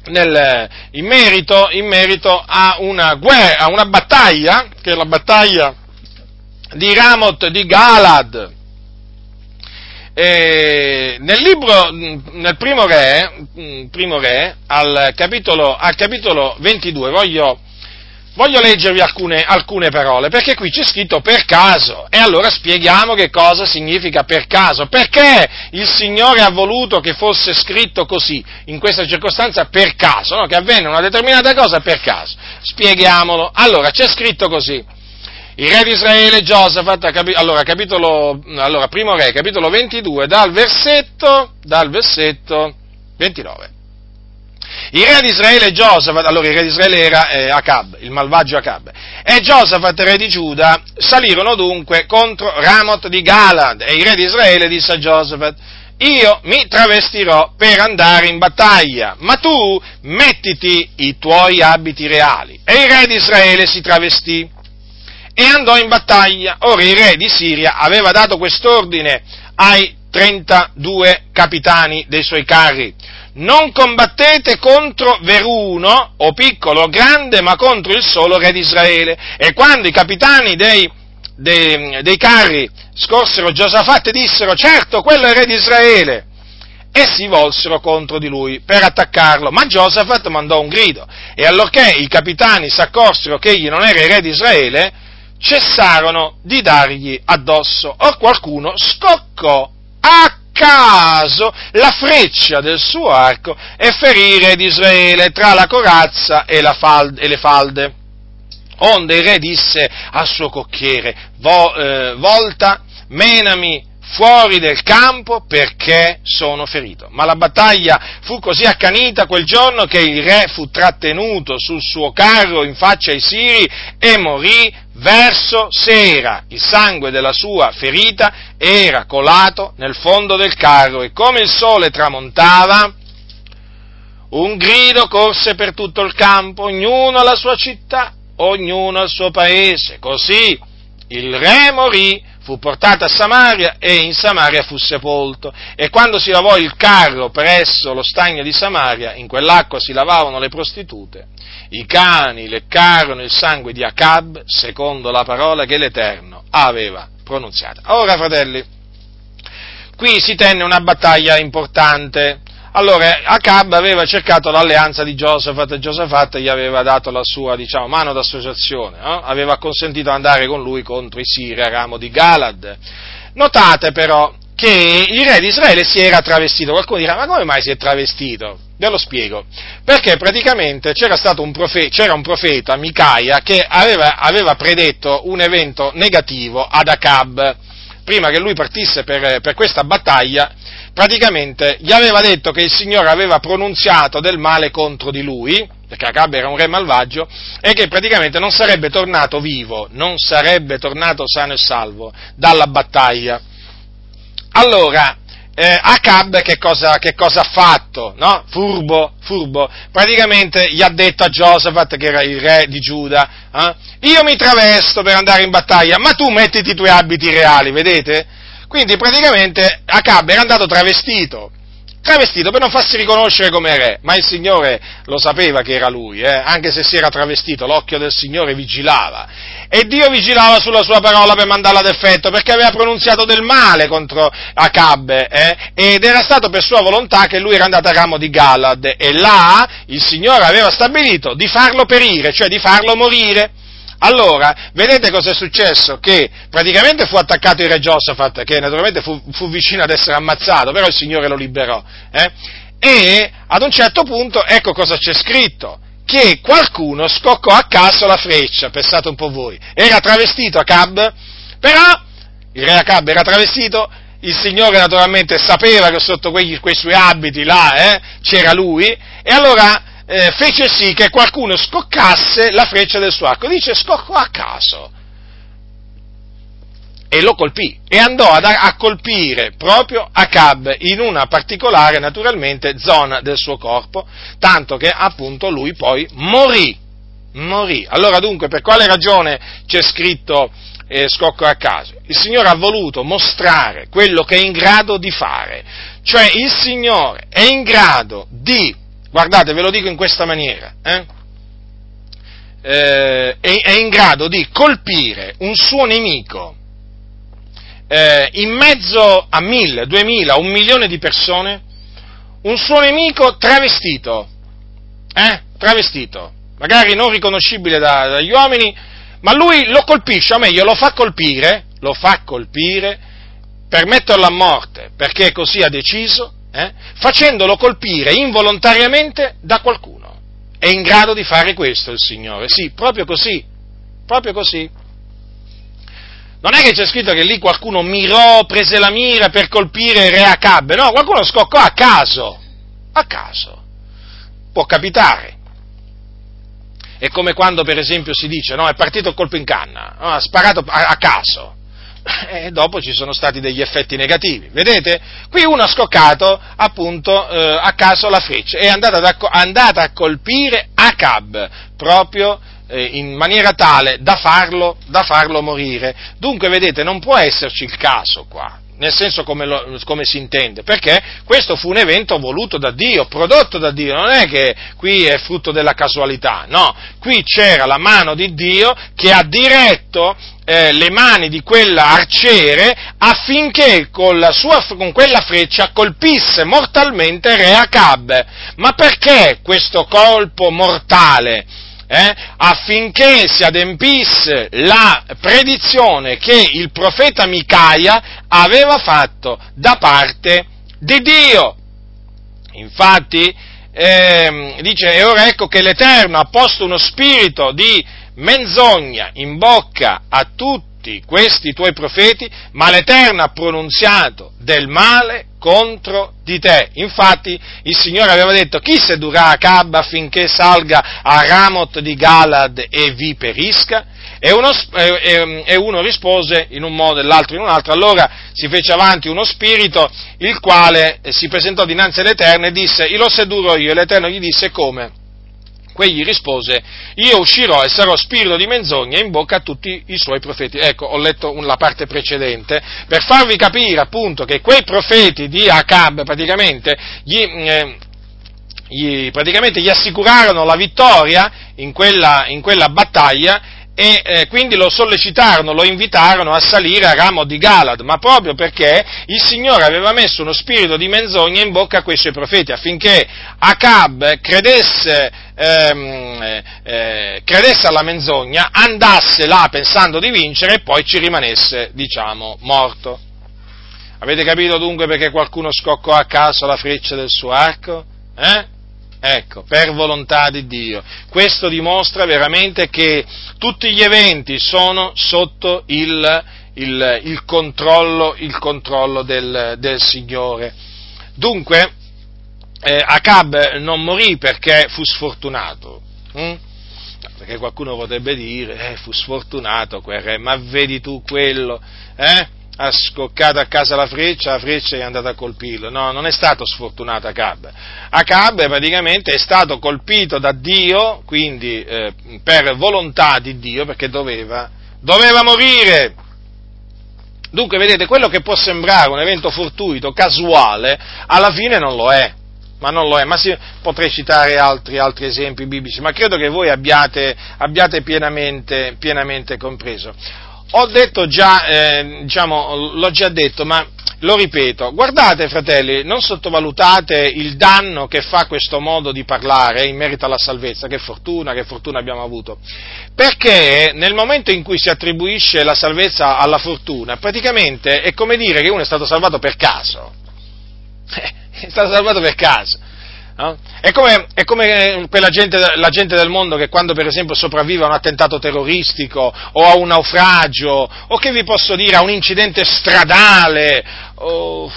nel, in, merito, in, merito, a una guerra, a una battaglia, che è la battaglia di Ramoth di Galad, eh, nel libro, nel primo re, primo re al, capitolo, al, capitolo, 22, voglio, voglio leggervi alcune, alcune, parole, perché qui c'è scritto per caso, e allora spieghiamo che cosa significa per caso, perché il Signore ha voluto che fosse scritto così, in questa circostanza per caso, no? che avvenne una determinata cosa per caso. Spieghiamolo. Allora, c'è scritto così il re di Israele Giosafat, allora, capitolo, allora, primo re, capitolo 22, dal versetto, dal versetto 29. Il re di Israele Giosafat, allora il re di Israele era eh, Acab, il malvagio Acab, e Giosafat, re di Giuda, salirono dunque contro Ramot di Galad, e il re di Israele disse a Giosafat, io mi travestirò per andare in battaglia, ma tu mettiti i tuoi abiti reali. E il re di Israele si travestì e andò in battaglia. Ora il re di Siria aveva dato quest'ordine ai 32 capitani dei suoi carri. Non combattete contro veruno, o piccolo o grande, ma contro il solo re di Israele. E quando i capitani dei, dei, dei carri scorsero Giosafat dissero, certo, quello è re di Israele, e si volsero contro di lui per attaccarlo. Ma Giosafat mandò un grido, e allorché i capitani si accorsero che egli non era il re di Israele, cessarono di dargli addosso. Or qualcuno scoccò a caso la freccia del suo arco e ferì il re di Israele tra la corazza e, la falde, e le falde. Onde il re disse al suo cocchiere, vo, eh, volta, menami fuori del campo perché sono ferito. Ma la battaglia fu così accanita quel giorno che il re fu trattenuto sul suo carro in faccia ai siri e morì verso sera. Il sangue della sua ferita era colato nel fondo del carro e come il sole tramontava, un grido corse per tutto il campo, ognuno alla sua città, ognuno al suo paese. Così il re morì fu portato a Samaria e in Samaria fu sepolto. E quando si lavò il carro presso lo stagno di Samaria, in quell'acqua si lavavano le prostitute, i cani leccarono il sangue di Acab, secondo la parola che l'Eterno aveva pronunziata. Ora, fratelli, qui si tenne una battaglia importante allora, Acab aveva cercato l'alleanza di Giosafat e Giosafat gli aveva dato la sua, diciamo, mano d'associazione, eh? aveva consentito di andare con lui contro i Siri a ramo di Galad. Notate però che il re di Israele si era travestito. Qualcuno dirà, ma come mai si è travestito? Ve lo spiego. Perché praticamente c'era, un, profe- c'era un profeta, Micaia, che aveva, aveva, predetto un evento negativo ad Acab. Prima che lui partisse per, per questa battaglia, praticamente gli aveva detto che il Signore aveva pronunziato del male contro di lui, perché Acab era un re malvagio, e che praticamente non sarebbe tornato vivo, non sarebbe tornato sano e salvo dalla battaglia. Allora, eh, Acab che cosa, che cosa, ha fatto? No? Furbo, furbo, praticamente gli ha detto a Giosafat, che era il re di Giuda, eh, io mi travesto per andare in battaglia, ma tu mettiti i tuoi abiti reali, vedete? Quindi praticamente Acab era andato travestito, travestito per non farsi riconoscere come re, ma il Signore lo sapeva che era lui, eh? anche se si era travestito, l'occhio del Signore vigilava. E Dio vigilava sulla sua parola per mandarla ad effetto, perché aveva pronunziato del male contro Acab, eh? ed era stato per sua volontà che lui era andato a ramo di Galad, e là il Signore aveva stabilito di farlo perire, cioè di farlo morire. Allora, vedete cosa è successo? Che praticamente fu attaccato il re Giosafat, che naturalmente fu, fu vicino ad essere ammazzato, però il Signore lo liberò. Eh? E ad un certo punto, ecco cosa c'è scritto, che qualcuno scoccò a caso la freccia, pensate un po' voi, era travestito Acab, però il re Acab era travestito, il Signore naturalmente sapeva che sotto quei, quei suoi abiti là eh, c'era lui, e allora eh, fece sì che qualcuno scoccasse la freccia del suo arco. Dice scoccò a caso. E lo colpì e andò ad, a colpire proprio Acab in una particolare, naturalmente, zona del suo corpo, tanto che appunto lui poi morì. Morì. Allora dunque, per quale ragione c'è scritto eh, scocco a caso? Il Signore ha voluto mostrare quello che è in grado di fare, cioè il Signore è in grado di guardate, ve lo dico in questa maniera, eh? Eh, è, è, in grado di colpire un suo nemico eh, in mezzo a mille, duemila, un milione di persone, un suo nemico travestito, eh? travestito, magari non riconoscibile da, dagli uomini, ma lui lo colpisce, o meglio, lo fa colpire, lo fa colpire per metterlo a morte, perché così ha deciso, eh, facendolo colpire involontariamente da qualcuno. È in grado di fare questo il Signore, sì, proprio così, proprio così. Non è che c'è scritto che lì qualcuno mirò, prese la mira per colpire Re Acab, no, qualcuno scoccò a caso, a caso. Può capitare. È come quando per esempio si dice, no, è partito colpo in canna, no, ha sparato a, a caso e dopo ci sono stati degli effetti negativi. Vedete? Qui uno ha scoccato appunto eh, a caso la freccia, è andata, ad, andata a colpire Acab, proprio eh, in maniera tale da farlo, da farlo morire. Dunque, vedete, non può esserci il caso qua, nel senso come, lo, come, si intende, perché questo fu un evento voluto da Dio, prodotto da Dio, non è che qui è frutto della casualità, no, qui c'era la mano di Dio che ha diretto eh, le mani di quell'arciere affinché con, sua, con, quella freccia colpisse mortalmente Re Acab. Ma perché questo colpo mortale? Eh, affinché si adempisse la predizione che il profeta Micaia aveva fatto da parte di Dio. Infatti, eh, dice, e ora ecco che l'Eterno ha posto uno spirito di menzogna in bocca a tutti tutti questi tuoi profeti, ma l'Eterno ha pronunziato del male contro di te. Infatti il Signore aveva detto chi sedurà Acab affinché salga a Ramot di Galad e vi perisca? E uno, e uno, rispose in un modo e l'altro in un altro. Allora si fece avanti uno spirito, il quale si presentò dinanzi all'Eterno e disse, io lo sedurò io. E l'Eterno gli disse, come? Quegli rispose, io uscirò e sarò spirito di menzogna in bocca a tutti i suoi profeti. Ecco, ho letto la parte precedente per farvi capire appunto che quei profeti di Acab praticamente gli, eh, gli, praticamente gli assicurarono la vittoria in quella, in quella battaglia e eh, quindi lo sollecitarono, lo invitarono a salire a ramo di Galad, ma proprio perché il Signore aveva messo uno spirito di menzogna in bocca a quei suoi profeti, affinché Acab credesse, ehm, eh, credesse alla menzogna, andasse là pensando di vincere e poi ci rimanesse, diciamo, morto. Avete capito dunque perché qualcuno scoccò a caso la freccia del suo arco? Eh? Ecco, per volontà di Dio. Questo dimostra veramente che tutti gli eventi sono sotto il, il, il controllo, il controllo del, del, Signore. Dunque, eh, Acab non morì perché fu sfortunato. Hm? Perché qualcuno potrebbe dire, eh, fu sfortunato quel re, ma vedi tu quello, eh? Ha scoccato a casa la freccia, la freccia è andata a colpirlo. No, non è stato sfortunato Acab. Acab praticamente è stato colpito da Dio, quindi eh, per volontà di Dio, perché doveva, doveva morire. Dunque, vedete, quello che può sembrare un evento fortuito, casuale, alla fine non lo è. Ma non lo è, ma sì, potrei citare altri, altri, esempi biblici, ma credo che voi abbiate, abbiate pienamente, pienamente compreso. Ho detto già, eh, diciamo, l'ho già detto, ma lo ripeto, guardate fratelli, non sottovalutate il danno che fa questo modo di parlare in merito alla salvezza, che fortuna, che fortuna abbiamo avuto, perché nel momento in cui si attribuisce la salvezza alla fortuna, praticamente è come dire che uno è stato salvato per caso, è stato salvato per caso. No? È, come, è come, quella gente, la gente del mondo che quando per esempio sopravvive a un attentato terroristico o a un naufragio o che vi posso dire a un incidente stradale oh,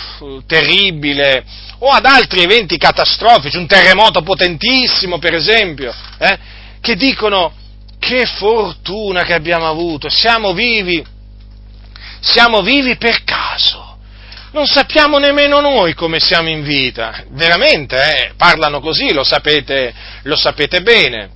terribile o ad altri eventi catastrofici, un terremoto potentissimo per esempio, eh, che dicono che fortuna che abbiamo avuto, siamo vivi, siamo vivi per caso non sappiamo nemmeno noi come siamo in vita, veramente, eh? parlano così, lo sapete, lo sapete bene.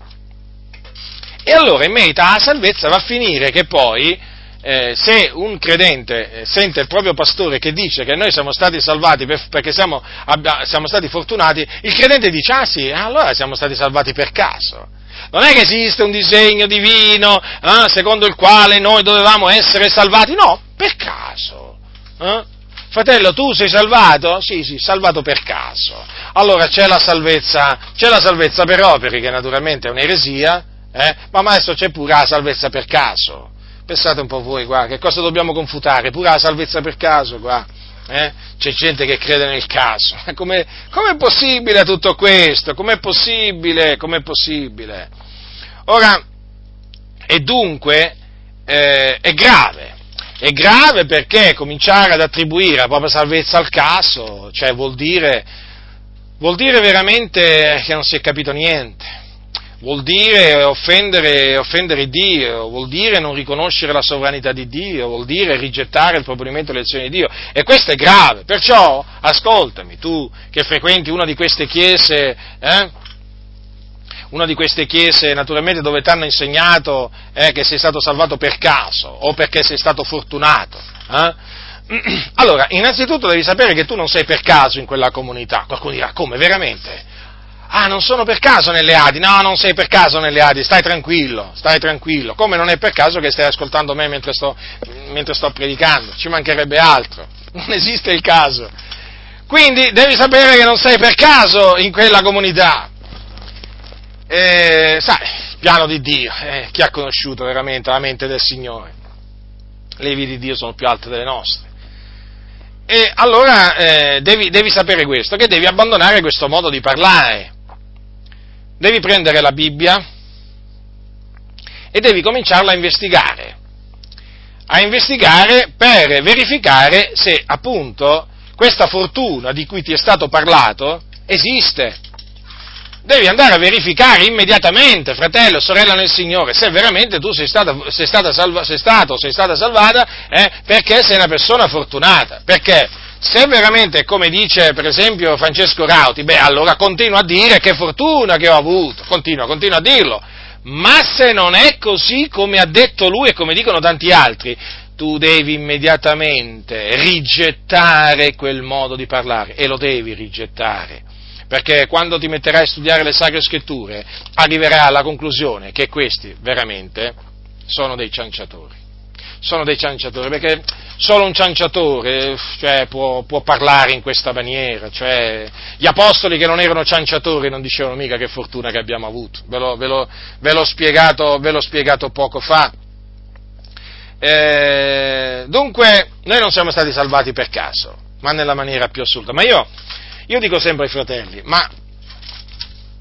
E allora in merito alla salvezza va a finire che poi, eh, se un credente eh, sente il proprio pastore che dice che noi siamo stati salvati per, perché siamo, abbia, siamo, stati fortunati, il credente dice, ah sì, allora siamo stati salvati per caso. Non è che esiste un disegno divino eh, secondo il quale noi dovevamo essere salvati, no, per caso. Eh? Fratello, tu sei salvato? Sì, sì, salvato per caso. Allora c'è la salvezza, c'è la salvezza per operi, che naturalmente è un'eresia, eh? ma adesso c'è pure la salvezza per caso. Pensate un po' voi, qua, che cosa dobbiamo confutare? Pure la salvezza per caso, qua. Eh? C'è gente che crede nel caso. Com'è, com'è possibile tutto questo? Com'è possibile? Com'è possibile? Ora, e dunque, eh, è grave, è grave perché cominciare ad attribuire la propria salvezza al caso, cioè vuol dire, vuol dire veramente che non si è capito niente, vuol dire offendere, offendere, Dio, vuol dire non riconoscere la sovranità di Dio, vuol dire rigettare il proponimento delle elezioni di Dio. E questo è grave, perciò ascoltami, tu che frequenti una di queste chiese, eh, una di queste chiese naturalmente dove ti hanno insegnato eh, che sei stato salvato per caso o perché sei stato fortunato. Eh? Allora, innanzitutto devi sapere che tu non sei per caso in quella comunità. Qualcuno dirà, come, veramente? Ah, non sono per caso nelle Adi? No, non sei per caso nelle Adi, stai tranquillo, stai tranquillo. Come non è per caso che stai ascoltando me mentre sto, mentre sto predicando? Ci mancherebbe altro. Non esiste il caso. Quindi devi sapere che non sei per caso in quella comunità eh, sai, piano di Dio, eh, chi ha conosciuto veramente la mente del Signore? Le vie di Dio sono più alte delle nostre. E allora eh, devi, devi sapere questo, che devi abbandonare questo modo di parlare. Devi prendere la Bibbia e devi cominciarla a investigare. a investigare per verificare se appunto questa fortuna di cui ti è stato parlato esiste. Devi andare a verificare immediatamente, fratello, sorella nel Signore, se veramente tu sei, stata, sei, stata salva, sei stato o sei stata salvata eh, perché sei una persona fortunata. Perché se veramente, come dice per esempio Francesco Rauti, beh, allora continua a dire che fortuna che ho avuto, continua, continua a dirlo. Ma se non è così come ha detto lui e come dicono tanti altri, tu devi immediatamente rigettare quel modo di parlare e lo devi rigettare. Perché quando ti metterai a studiare le sacre scritture arriverai alla conclusione che questi veramente sono dei cianciatori. Sono dei cianciatori, perché solo un cianciatore cioè, può, può, parlare in questa maniera. Cioè, gli apostoli che non erano cianciatori non dicevano mica che fortuna che abbiamo avuto. Ve l'ho, ve l'ho, ve l'ho, spiegato, ve l'ho spiegato poco fa. Eh, dunque, noi non siamo stati salvati per caso, ma nella maniera più assurda. Ma io, io dico sempre ai fratelli, ma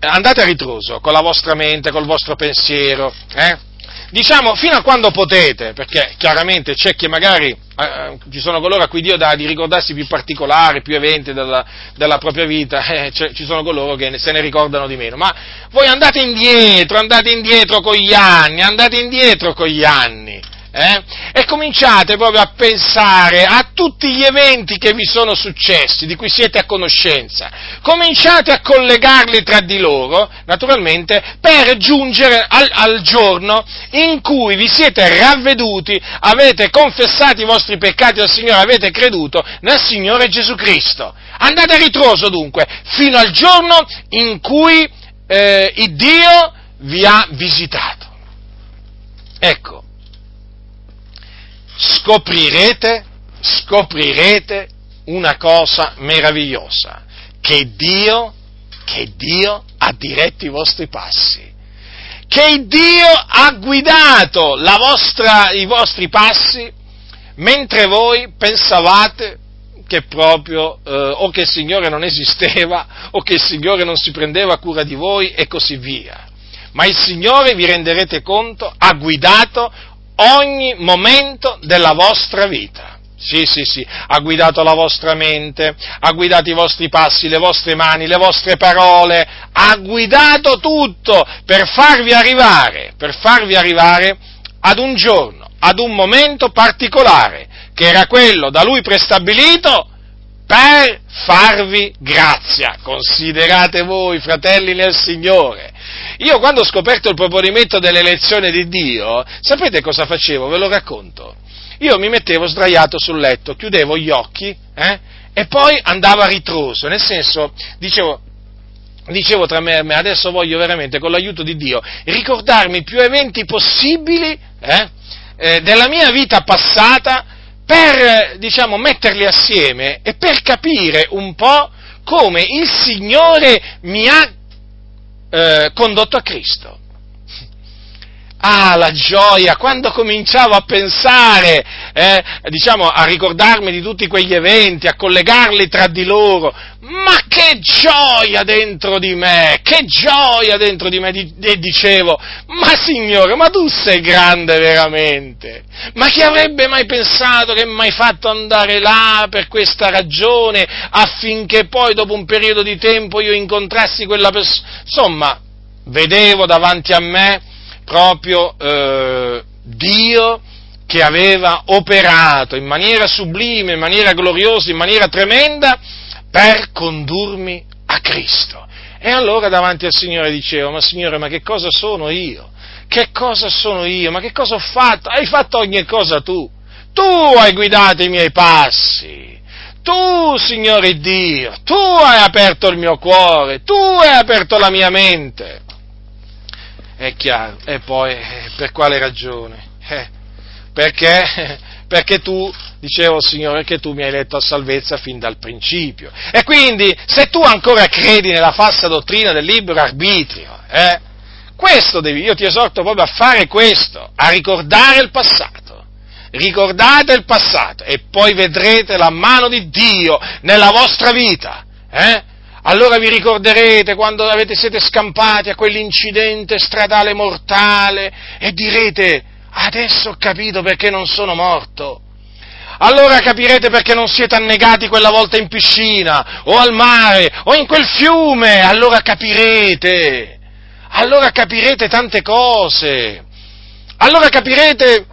andate a ritroso con la vostra mente, col vostro pensiero, eh? diciamo fino a quando potete, perché chiaramente c'è che magari eh, ci sono coloro a cui Dio dà di ricordarsi più particolari, più eventi della, della propria vita, eh, ci sono coloro che se ne ricordano di meno, ma voi andate indietro, andate indietro con gli anni, andate indietro con gli anni, eh? e cominciate proprio a pensare a tutti gli eventi che vi sono successi, di cui siete a conoscenza, cominciate a collegarli tra di loro, naturalmente, per giungere al, al giorno in cui vi siete ravveduti, avete confessato i vostri peccati al Signore, avete creduto nel Signore Gesù Cristo. Andate a ritroso dunque, fino al giorno in cui eh, Dio vi ha visitato. Ecco, scoprirete, scoprirete una cosa meravigliosa, che Dio, che Dio ha diretto i vostri passi, che Dio ha guidato vostra, i vostri passi mentre voi pensavate che proprio eh, o che il Signore non esisteva o che il Signore non si prendeva cura di voi e così via. Ma il Signore, vi renderete conto, ha guidato ogni momento della vostra vita. Sì, sì, sì, ha guidato la vostra mente, ha guidato i vostri passi, le vostre mani, le vostre parole, ha guidato tutto per farvi arrivare, per farvi arrivare ad un giorno, ad un momento particolare, che era quello da lui prestabilito per farvi grazia. Considerate voi, fratelli nel Signore, io quando ho scoperto il proponimento dell'elezione di Dio, sapete cosa facevo? Ve lo racconto. Io mi mettevo sdraiato sul letto, chiudevo gli occhi eh, e poi andavo a ritroso, nel senso, dicevo, dicevo tra me e me, adesso voglio veramente, con l'aiuto di Dio, ricordarmi più eventi possibili eh, eh, della mia vita passata per, diciamo, metterli assieme e per capire un po' come il Signore mi ha eh, condotto a Cristo. Ah, la gioia, quando cominciavo a pensare, eh, diciamo, a ricordarmi di tutti quegli eventi, a collegarli tra di loro, ma che gioia dentro di me, che gioia dentro di me, e dicevo, ma Signore, ma tu sei grande veramente, ma chi avrebbe mai pensato che mi fatto andare là per questa ragione, affinché poi dopo un periodo di tempo io incontrassi quella persona, insomma, vedevo davanti a me, proprio eh, Dio che aveva operato in maniera sublime, in maniera gloriosa, in maniera tremenda per condurmi a Cristo. E allora davanti al Signore dicevo, ma Signore, ma che cosa sono io? Che cosa sono io? Ma che cosa ho fatto? Hai fatto ogni cosa tu. Tu hai guidato i miei passi. Tu, Signore Dio, tu hai aperto il mio cuore, tu hai aperto la mia mente è chiaro. E poi, eh, per quale ragione? Eh, perché? Perché tu, dicevo Signore, che tu mi hai letto a salvezza fin dal principio. E quindi, se tu ancora credi nella falsa dottrina del libero arbitrio, eh, questo devi, io ti esorto proprio a fare questo, a ricordare il passato. Ricordate il passato e poi vedrete la mano di Dio nella vostra vita. Eh? Allora vi ricorderete quando avete, siete scampati a quell'incidente stradale mortale e direte, adesso ho capito perché non sono morto. Allora capirete perché non siete annegati quella volta in piscina, o al mare, o in quel fiume, allora capirete, allora capirete tante cose, allora capirete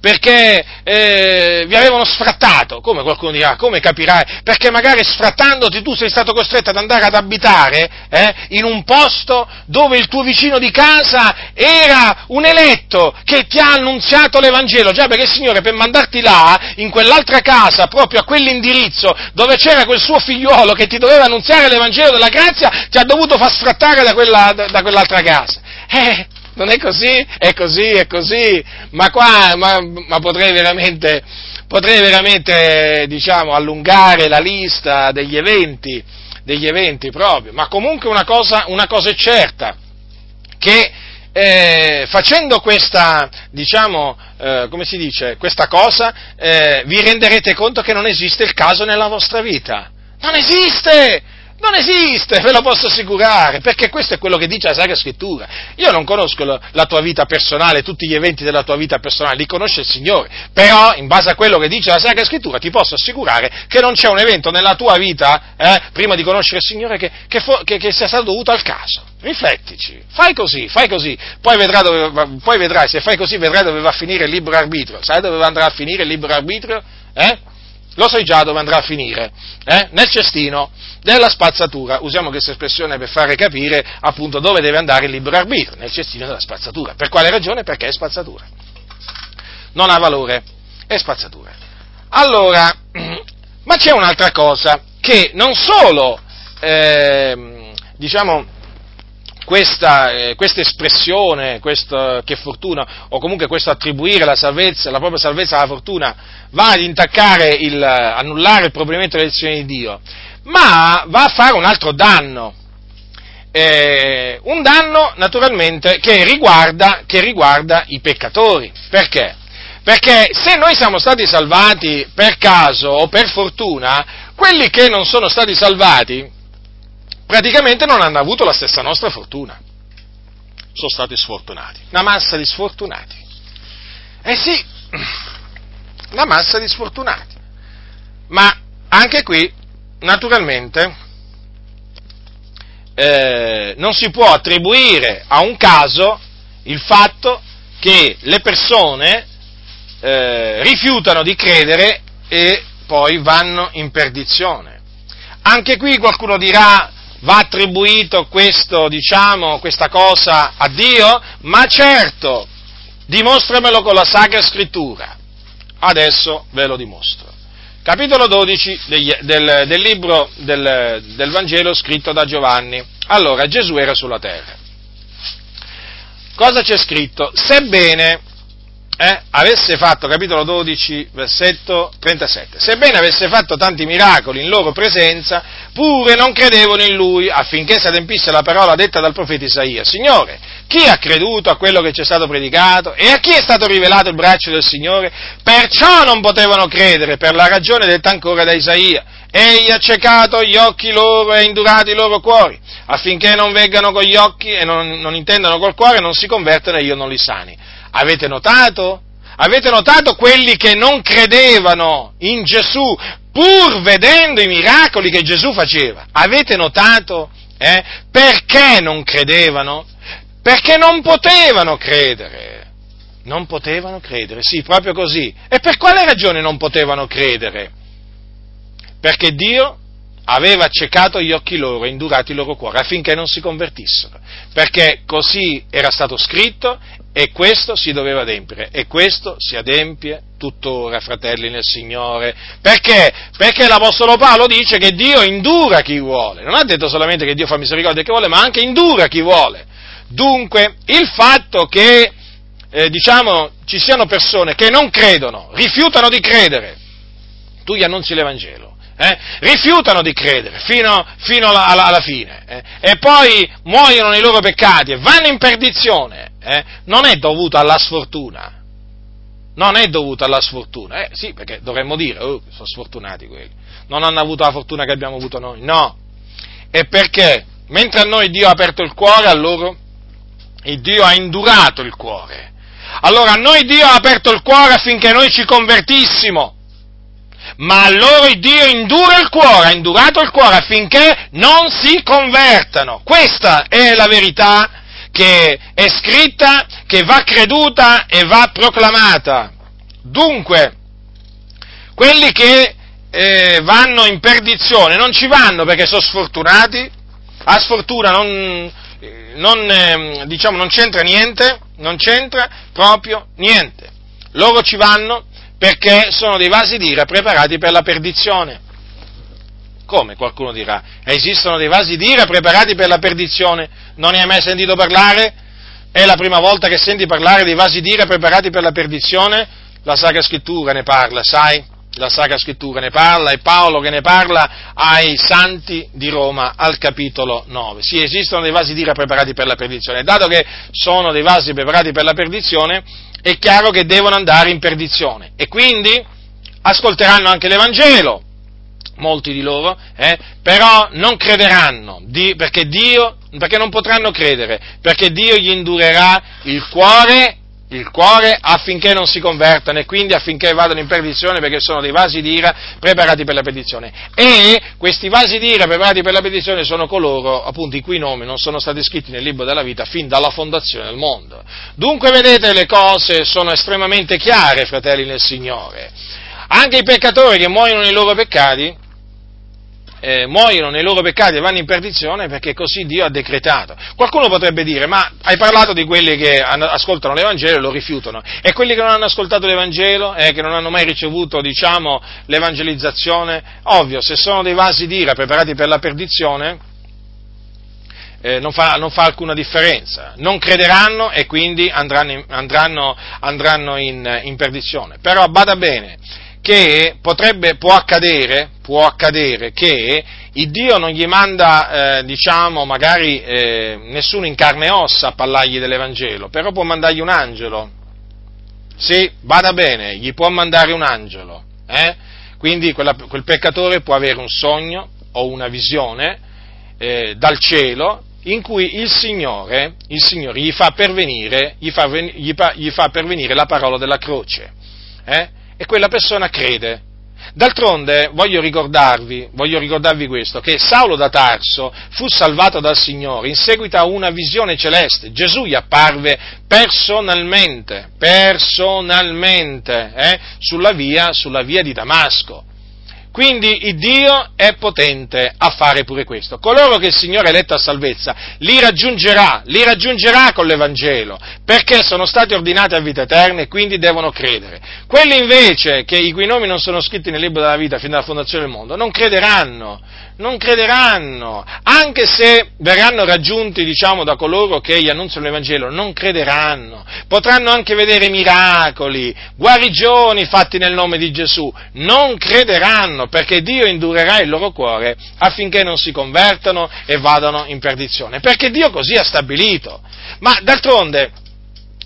perché eh, vi avevano sfrattato, come qualcuno dirà, come capirai? Perché magari sfrattandoti tu sei stato costretto ad andare ad abitare eh, in un posto dove il tuo vicino di casa era un eletto che ti ha annunziato l'Evangelo, già perché il Signore per mandarti là, in quell'altra casa, proprio a quell'indirizzo dove c'era quel suo figliuolo che ti doveva annunziare l'Evangelo della grazia, ti ha dovuto far sfrattare da, quella, da, da quell'altra casa. Eh, non è così? È così, è così. Ma qua, ma, ma potrei veramente, potrei veramente, diciamo, allungare la lista degli eventi, degli eventi proprio. Ma comunque una cosa, una cosa è certa, che eh, facendo questa, diciamo, eh, come si dice, questa cosa, eh, vi renderete conto che non esiste il caso nella vostra vita. Non esiste! Non esiste, ve lo posso assicurare, perché questo è quello che dice la Sacra Scrittura. Io non conosco la tua vita personale, tutti gli eventi della tua vita personale, li conosce il Signore, però in base a quello che dice la Sacra Scrittura ti posso assicurare che non c'è un evento nella tua vita, eh, prima di conoscere il Signore, che, che, che, che, sia stato dovuto al caso. Riflettici, fai così, fai così, poi, dove, poi, vedrai, se fai così vedrai dove va a finire il libero arbitrio. Sai dove andrà a finire il libero arbitrio? Eh? Lo sai già dove andrà a finire, eh? Nel cestino della spazzatura. Usiamo questa espressione per fare capire appunto dove deve andare il libero arbitrio, nel cestino della spazzatura. Per quale ragione? Perché è spazzatura. Non ha valore, è spazzatura. Allora, ma c'è un'altra cosa, che non solo, eh, diciamo, questa, eh, questa espressione, questa, che fortuna, o comunque questo attribuire la salvezza, la propria salvezza alla fortuna, va ad intaccare il, annullare il provvedimento dell'elezione di Dio, ma va a fare un altro danno. Eh, un danno naturalmente che riguarda, che riguarda i peccatori. Perché? Perché se noi siamo stati salvati per caso o per fortuna, quelli che non sono stati salvati praticamente non hanno avuto la stessa nostra fortuna. Sono stati sfortunati. Una massa di sfortunati. Eh sì, una massa di sfortunati. Ma anche qui naturalmente, eh, non si può attribuire a un caso il fatto che le persone eh, rifiutano di credere e poi vanno in perdizione. Anche qui qualcuno dirà va attribuito questo, diciamo, questa cosa a Dio? Ma certo, dimostramelo con la Sacra Scrittura. Adesso ve lo dimostro capitolo 12 degli, del, del, libro del, del Vangelo scritto da Giovanni. Allora, Gesù era sulla terra. Cosa c'è scritto? Sebbene eh, avesse fatto, capitolo 12, versetto 37, sebbene avesse fatto tanti miracoli in loro presenza, pure non credevano in lui affinché si adempisse la parola detta dal profeta Isaia. Signore, chi ha creduto a quello che ci è stato predicato e a chi è stato rivelato il braccio del Signore? Perciò non potevano credere per la ragione detta ancora da Isaia. Egli ha ciecato gli occhi loro e indurato i loro cuori, affinché non veggano con gli occhi e non, non intendano col cuore e non si convertano e io non li sani. Avete notato? Avete notato quelli che non credevano in Gesù pur vedendo i miracoli che Gesù faceva? Avete notato? Eh? Perché non credevano? Perché non potevano credere. Non potevano credere, sì, proprio così. E per quale ragione non potevano credere? Perché Dio aveva accecato gli occhi loro indurato i loro cuori affinché non si convertissero, perché così era stato scritto e questo si doveva adempiere e questo si adempie tuttora, fratelli nel Signore. Perché? Perché l'Apostolo Paolo dice che Dio indura chi vuole, non ha detto solamente che Dio fa misericordia a chi vuole, ma anche indura chi vuole. Dunque, il fatto che, eh, diciamo, ci siano persone che non credono, rifiutano di credere, tu gli annunzi l'Evangelo, eh, rifiutano di credere fino, fino alla, alla, alla, fine eh, e poi muoiono nei loro peccati e vanno in perdizione, eh, non è dovuto alla sfortuna. Non è dovuto alla sfortuna, eh, sì, perché dovremmo dire, oh, sono sfortunati quelli, non hanno avuto la fortuna che abbiamo avuto noi, no, è perché? Mentre a noi Dio ha aperto il cuore, a loro, Dio ha indurato il cuore, Allora a noi Dio ha aperto il cuore affinché noi ci convertissimo, ma a loro Dio indura il cuore, ha indurato il cuore affinché non si convertano. Questa è la verità che è scritta, che va creduta e va proclamata. Dunque, quelli che eh, vanno in perdizione non ci vanno perché sono sfortunati, a sfortuna non, non, eh, diciamo, non c'entra niente, non c'entra proprio niente. Loro ci vanno perché sono dei vasi d'ira preparati per la perdizione. Come qualcuno dirà? Esistono dei vasi d'ira preparati per la perdizione? Non ne hai mai sentito parlare? È la prima volta che senti parlare dei vasi d'ira preparati per la perdizione? La Sacra Scrittura ne parla, sai? La Sacra Scrittura ne parla, è Paolo che ne parla ai santi di Roma al capitolo 9. Sì, esistono dei vasi d'ira preparati per la perdizione. Dato che sono dei vasi preparati per la perdizione, è chiaro che devono andare in perdizione. E quindi ascolteranno anche l'Evangelo, molti di loro, eh, però non crederanno, di, perché, Dio, perché non potranno credere, perché Dio gli indurerà il cuore, il cuore affinché non si convertano e quindi affinché vadano in perdizione perché sono dei vasi d'ira preparati per la perdizione. E questi vasi d'ira preparati per la perdizione sono coloro, appunto, i cui nomi non sono stati scritti nel libro della vita fin dalla fondazione del mondo. Dunque, vedete, le cose sono estremamente chiare, fratelli nel Signore. Anche i peccatori che muoiono nei loro peccati eh, muoiono nei loro peccati e vanno in perdizione perché così Dio ha decretato. Qualcuno potrebbe dire, ma hai parlato di quelli che ascoltano l'Evangelo e lo rifiutano, e quelli che non hanno ascoltato l'Evangelo, eh, che non hanno mai ricevuto, diciamo, l'evangelizzazione, ovvio, se sono dei vasi d'ira preparati per la perdizione, eh, non, fa, non, fa, alcuna differenza, non crederanno e quindi andranno, in, andranno, andranno in, in perdizione. Però bada bene, che potrebbe, può accadere, può accadere che il Dio non gli manda, eh, diciamo, magari eh, nessuno in carne e ossa a parlargli dell'Evangelo, però può mandargli un angelo. Sì, vada bene, gli può mandare un angelo. Eh? Quindi quella, quel peccatore può avere un sogno o una visione eh, dal cielo in cui il Signore, il Signore gli, fa pervenire, gli, fa, gli, fa, gli fa pervenire la parola della croce. Eh? e quella persona crede. D'altronde voglio ricordarvi, voglio ricordarvi questo, che Saulo da Tarso fu salvato dal Signore in seguito a una visione celeste. Gesù gli apparve personalmente, personalmente, eh, sulla, via, sulla via di Damasco. Quindi il Dio è potente a fare pure questo. Coloro che il Signore ha eletto a salvezza li raggiungerà, li raggiungerà con l'Evangelo, perché sono stati ordinati a vita eterna e quindi devono credere. Quelli invece, che, i cui nomi non sono scritti nel libro della vita fino alla fondazione del mondo, non crederanno, non crederanno, anche se verranno raggiunti, diciamo, da coloro che gli annunziano l'Evangelo, non crederanno, potranno anche vedere miracoli, guarigioni fatti nel nome di Gesù, non crederanno, perché Dio indurerà il loro cuore affinché non si convertano e vadano in perdizione, perché Dio così ha stabilito. Ma d'altronde,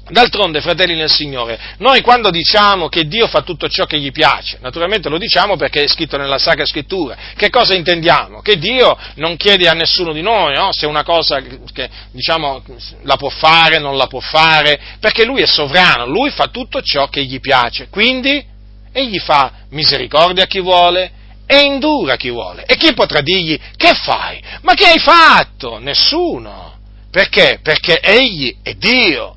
D'altronde, fratelli nel Signore, noi quando diciamo che Dio fa tutto ciò che gli piace, naturalmente lo diciamo perché è scritto nella Sacra Scrittura, che cosa intendiamo? Che Dio non chiede a nessuno di noi no? se una cosa che, diciamo, la può fare, non la può fare, perché Lui è sovrano, Lui fa tutto ciò che gli piace, quindi Egli fa misericordia a chi vuole e indura a chi vuole. E chi potrà dirgli che fai? Ma che hai fatto? Nessuno. Perché? Perché Egli è Dio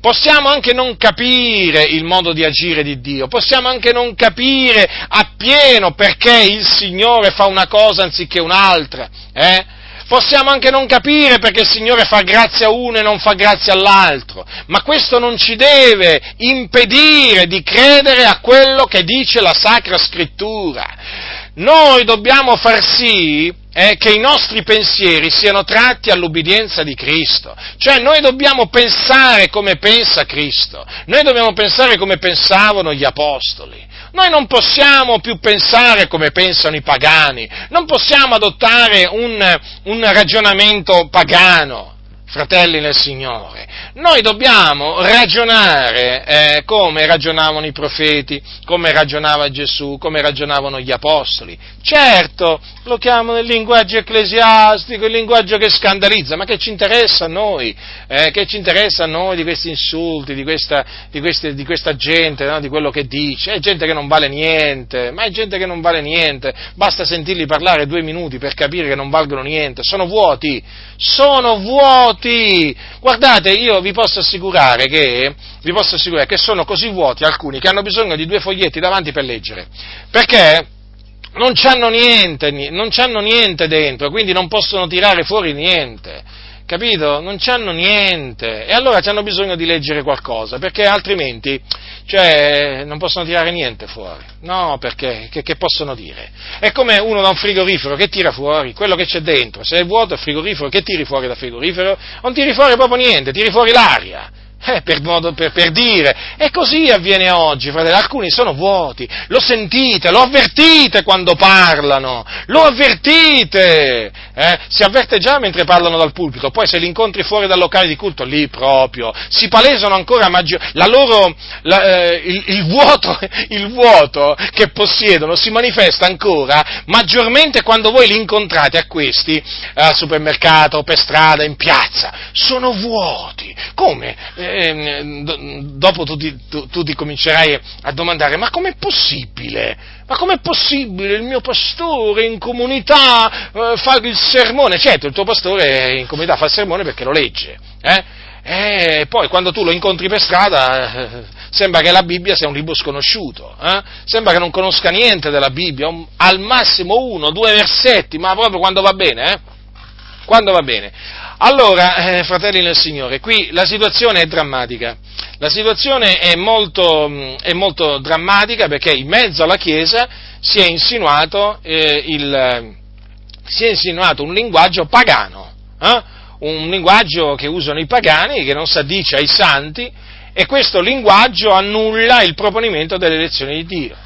Possiamo anche non capire il modo di agire di Dio, possiamo anche non capire appieno perché il Signore fa una cosa anziché un'altra, eh? Possiamo anche non capire perché il Signore fa grazia a uno e non fa grazia all'altro, ma questo non ci deve impedire di credere a quello che dice la Sacra Scrittura. Noi dobbiamo far sì eh, che i nostri pensieri siano tratti all'ubbidienza di Cristo. Cioè noi dobbiamo pensare come pensa Cristo, noi dobbiamo pensare come pensavano gli apostoli. Noi non possiamo più pensare come pensano i pagani, non possiamo adottare un, un ragionamento pagano. Fratelli nel Signore, noi dobbiamo ragionare eh, come ragionavano i profeti, come ragionava Gesù, come ragionavano gli apostoli. Certo, lo chiamano il linguaggio ecclesiastico, il linguaggio che scandalizza, ma che ci interessa a noi? Eh, che ci interessa a noi di questi insulti, di questa, di questi, di questa gente, no? di quello che dice? È gente che non vale niente, ma è gente che non vale niente, basta sentirli parlare due minuti per capire che non valgono niente, sono vuoti, sono vuoti vuoti. Guardate, io vi posso assicurare che, vi posso assicurare che sono così vuoti alcuni che hanno bisogno di due foglietti davanti per leggere. Perché? Non c'hanno niente, non c'hanno niente dentro, quindi non possono tirare fuori niente capito? Non c'hanno niente e allora hanno bisogno di leggere qualcosa, perché altrimenti cioè, non possono tirare niente fuori. No, perché? Che, che, possono dire? È come uno da un frigorifero che tira fuori quello che c'è dentro, se è vuoto il frigorifero, che tiri fuori dal frigorifero? Non tiri fuori proprio niente, tiri fuori l'aria. Eh, per, modo, per, per, dire. E così avviene oggi, fratelli. Alcuni sono vuoti. Lo sentite, lo avvertite quando parlano. Lo avvertite. Eh? Si avverte già mentre parlano dal pulpito. Poi se li incontri fuori dal locale di culto, lì proprio. Si palesano ancora maggior... La loro, la, eh, il, il, vuoto, il vuoto che possiedono si manifesta ancora maggiormente quando voi li incontrate a questi eh, al supermercato, per strada, in piazza. Sono vuoti. Come? Eh, eh, dopo tu ti, tu, tu ti, comincerai a domandare, ma com'è possibile? Ma com'è possibile il mio pastore in comunità eh, fa il sermone? Certo, il tuo pastore in comunità fa il sermone perché lo legge, eh? E poi quando tu lo incontri per strada eh, sembra che la Bibbia sia un libro sconosciuto, eh? sembra che non conosca niente della Bibbia, al massimo uno, due versetti, ma proprio quando va bene, eh? Quando va bene. Allora, eh, fratelli nel Signore, qui la situazione è drammatica. La situazione è molto, mm, è molto drammatica perché in mezzo alla Chiesa si è insinuato, eh, il, si è insinuato un linguaggio pagano, eh? un linguaggio che usano i pagani, che non si addice ai santi, e questo linguaggio annulla il proponimento delle elezioni di Dio.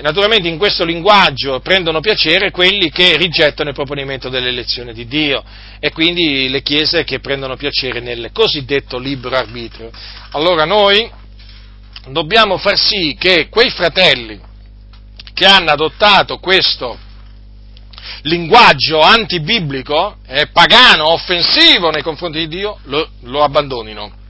Naturalmente in questo linguaggio prendono piacere quelli che rigettano il proponimento dell'elezione di Dio e quindi le chiese che prendono piacere nel cosiddetto libero arbitrio. Allora noi dobbiamo far sì che quei fratelli che hanno adottato questo linguaggio antibiblico, eh, pagano, offensivo nei confronti di Dio, lo, lo abbandonino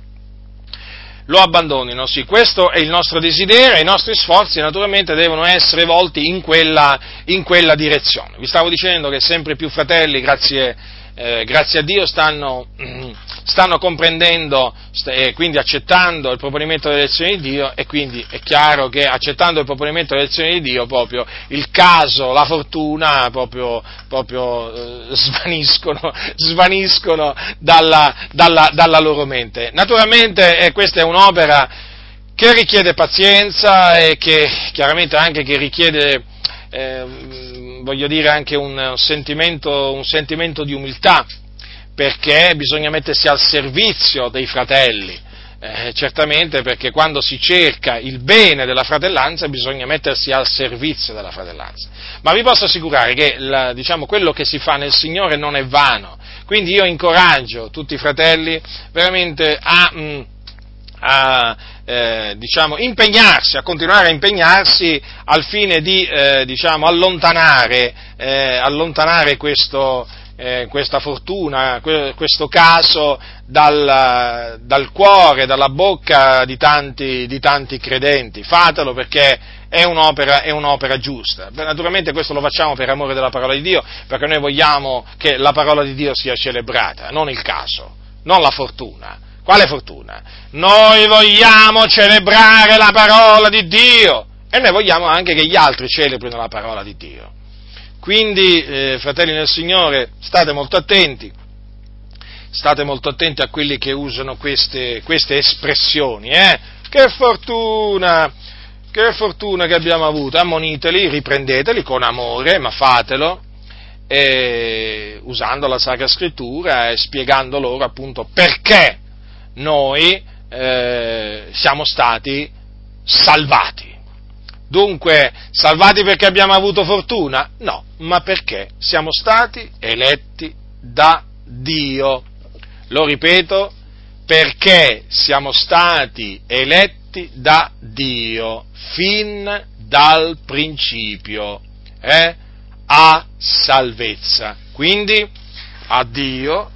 lo abbandonino. Sì, questo è il nostro desiderio e i nostri sforzi naturalmente devono essere volti in quella, in quella direzione. Vi stavo dicendo che sempre più fratelli, grazie, eh, grazie a Dio, stanno, stanno comprendendo e quindi accettando il proponimento dell'elezione di Dio e quindi è chiaro che accettando il proponimento dell'elezione di Dio proprio il caso, la fortuna proprio, proprio eh, svaniscono, svaniscono dalla, dalla, dalla, loro mente. Naturalmente eh, questa è un'opera che richiede pazienza e che chiaramente anche che richiede eh, voglio dire anche un sentimento, un sentimento di umiltà perché bisogna mettersi al servizio dei fratelli. Eh, certamente perché quando si cerca il bene della fratellanza bisogna mettersi al servizio della fratellanza. Ma vi posso assicurare che la, diciamo, quello che si fa nel Signore non è vano. Quindi io incoraggio tutti i fratelli veramente a, mm, a eh, diciamo, impegnarsi, a continuare a impegnarsi al fine di eh, diciamo, allontanare, eh, allontanare questo, eh, questa fortuna, questo caso dal, dal, cuore, dalla bocca di tanti, di tanti credenti. Fatelo perché è un'opera, è un'opera, giusta. Naturalmente questo lo facciamo per amore della parola di Dio, perché noi vogliamo che la parola di Dio sia celebrata, non il caso, non la fortuna. Quale fortuna? Noi vogliamo celebrare la parola di Dio e noi vogliamo anche che gli altri celebrino la parola di Dio. Quindi, eh, fratelli nel Signore, state molto attenti, state molto attenti a quelli che usano queste, queste espressioni, eh? Che fortuna! Che fortuna che abbiamo avuto! Ammoniteli, riprendeteli con amore, ma fatelo, eh, usando la Sacra Scrittura e spiegando loro appunto perché noi eh, siamo stati salvati. Dunque, salvati perché abbiamo avuto fortuna? No, ma perché siamo stati eletti da Dio. lo ripeto, perché siamo stati eletti da Dio fin dal principio eh, a salvezza. Quindi a Dio,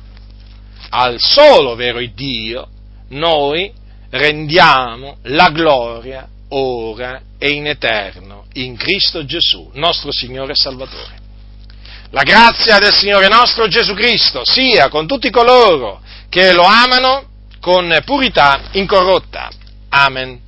al solo vero Dio, noi rendiamo la gloria ora e in eterno in Cristo Gesù, nostro Signore e Salvatore. La grazia del Signore nostro Gesù Cristo sia con tutti coloro che lo amano con purità incorrotta. Amen.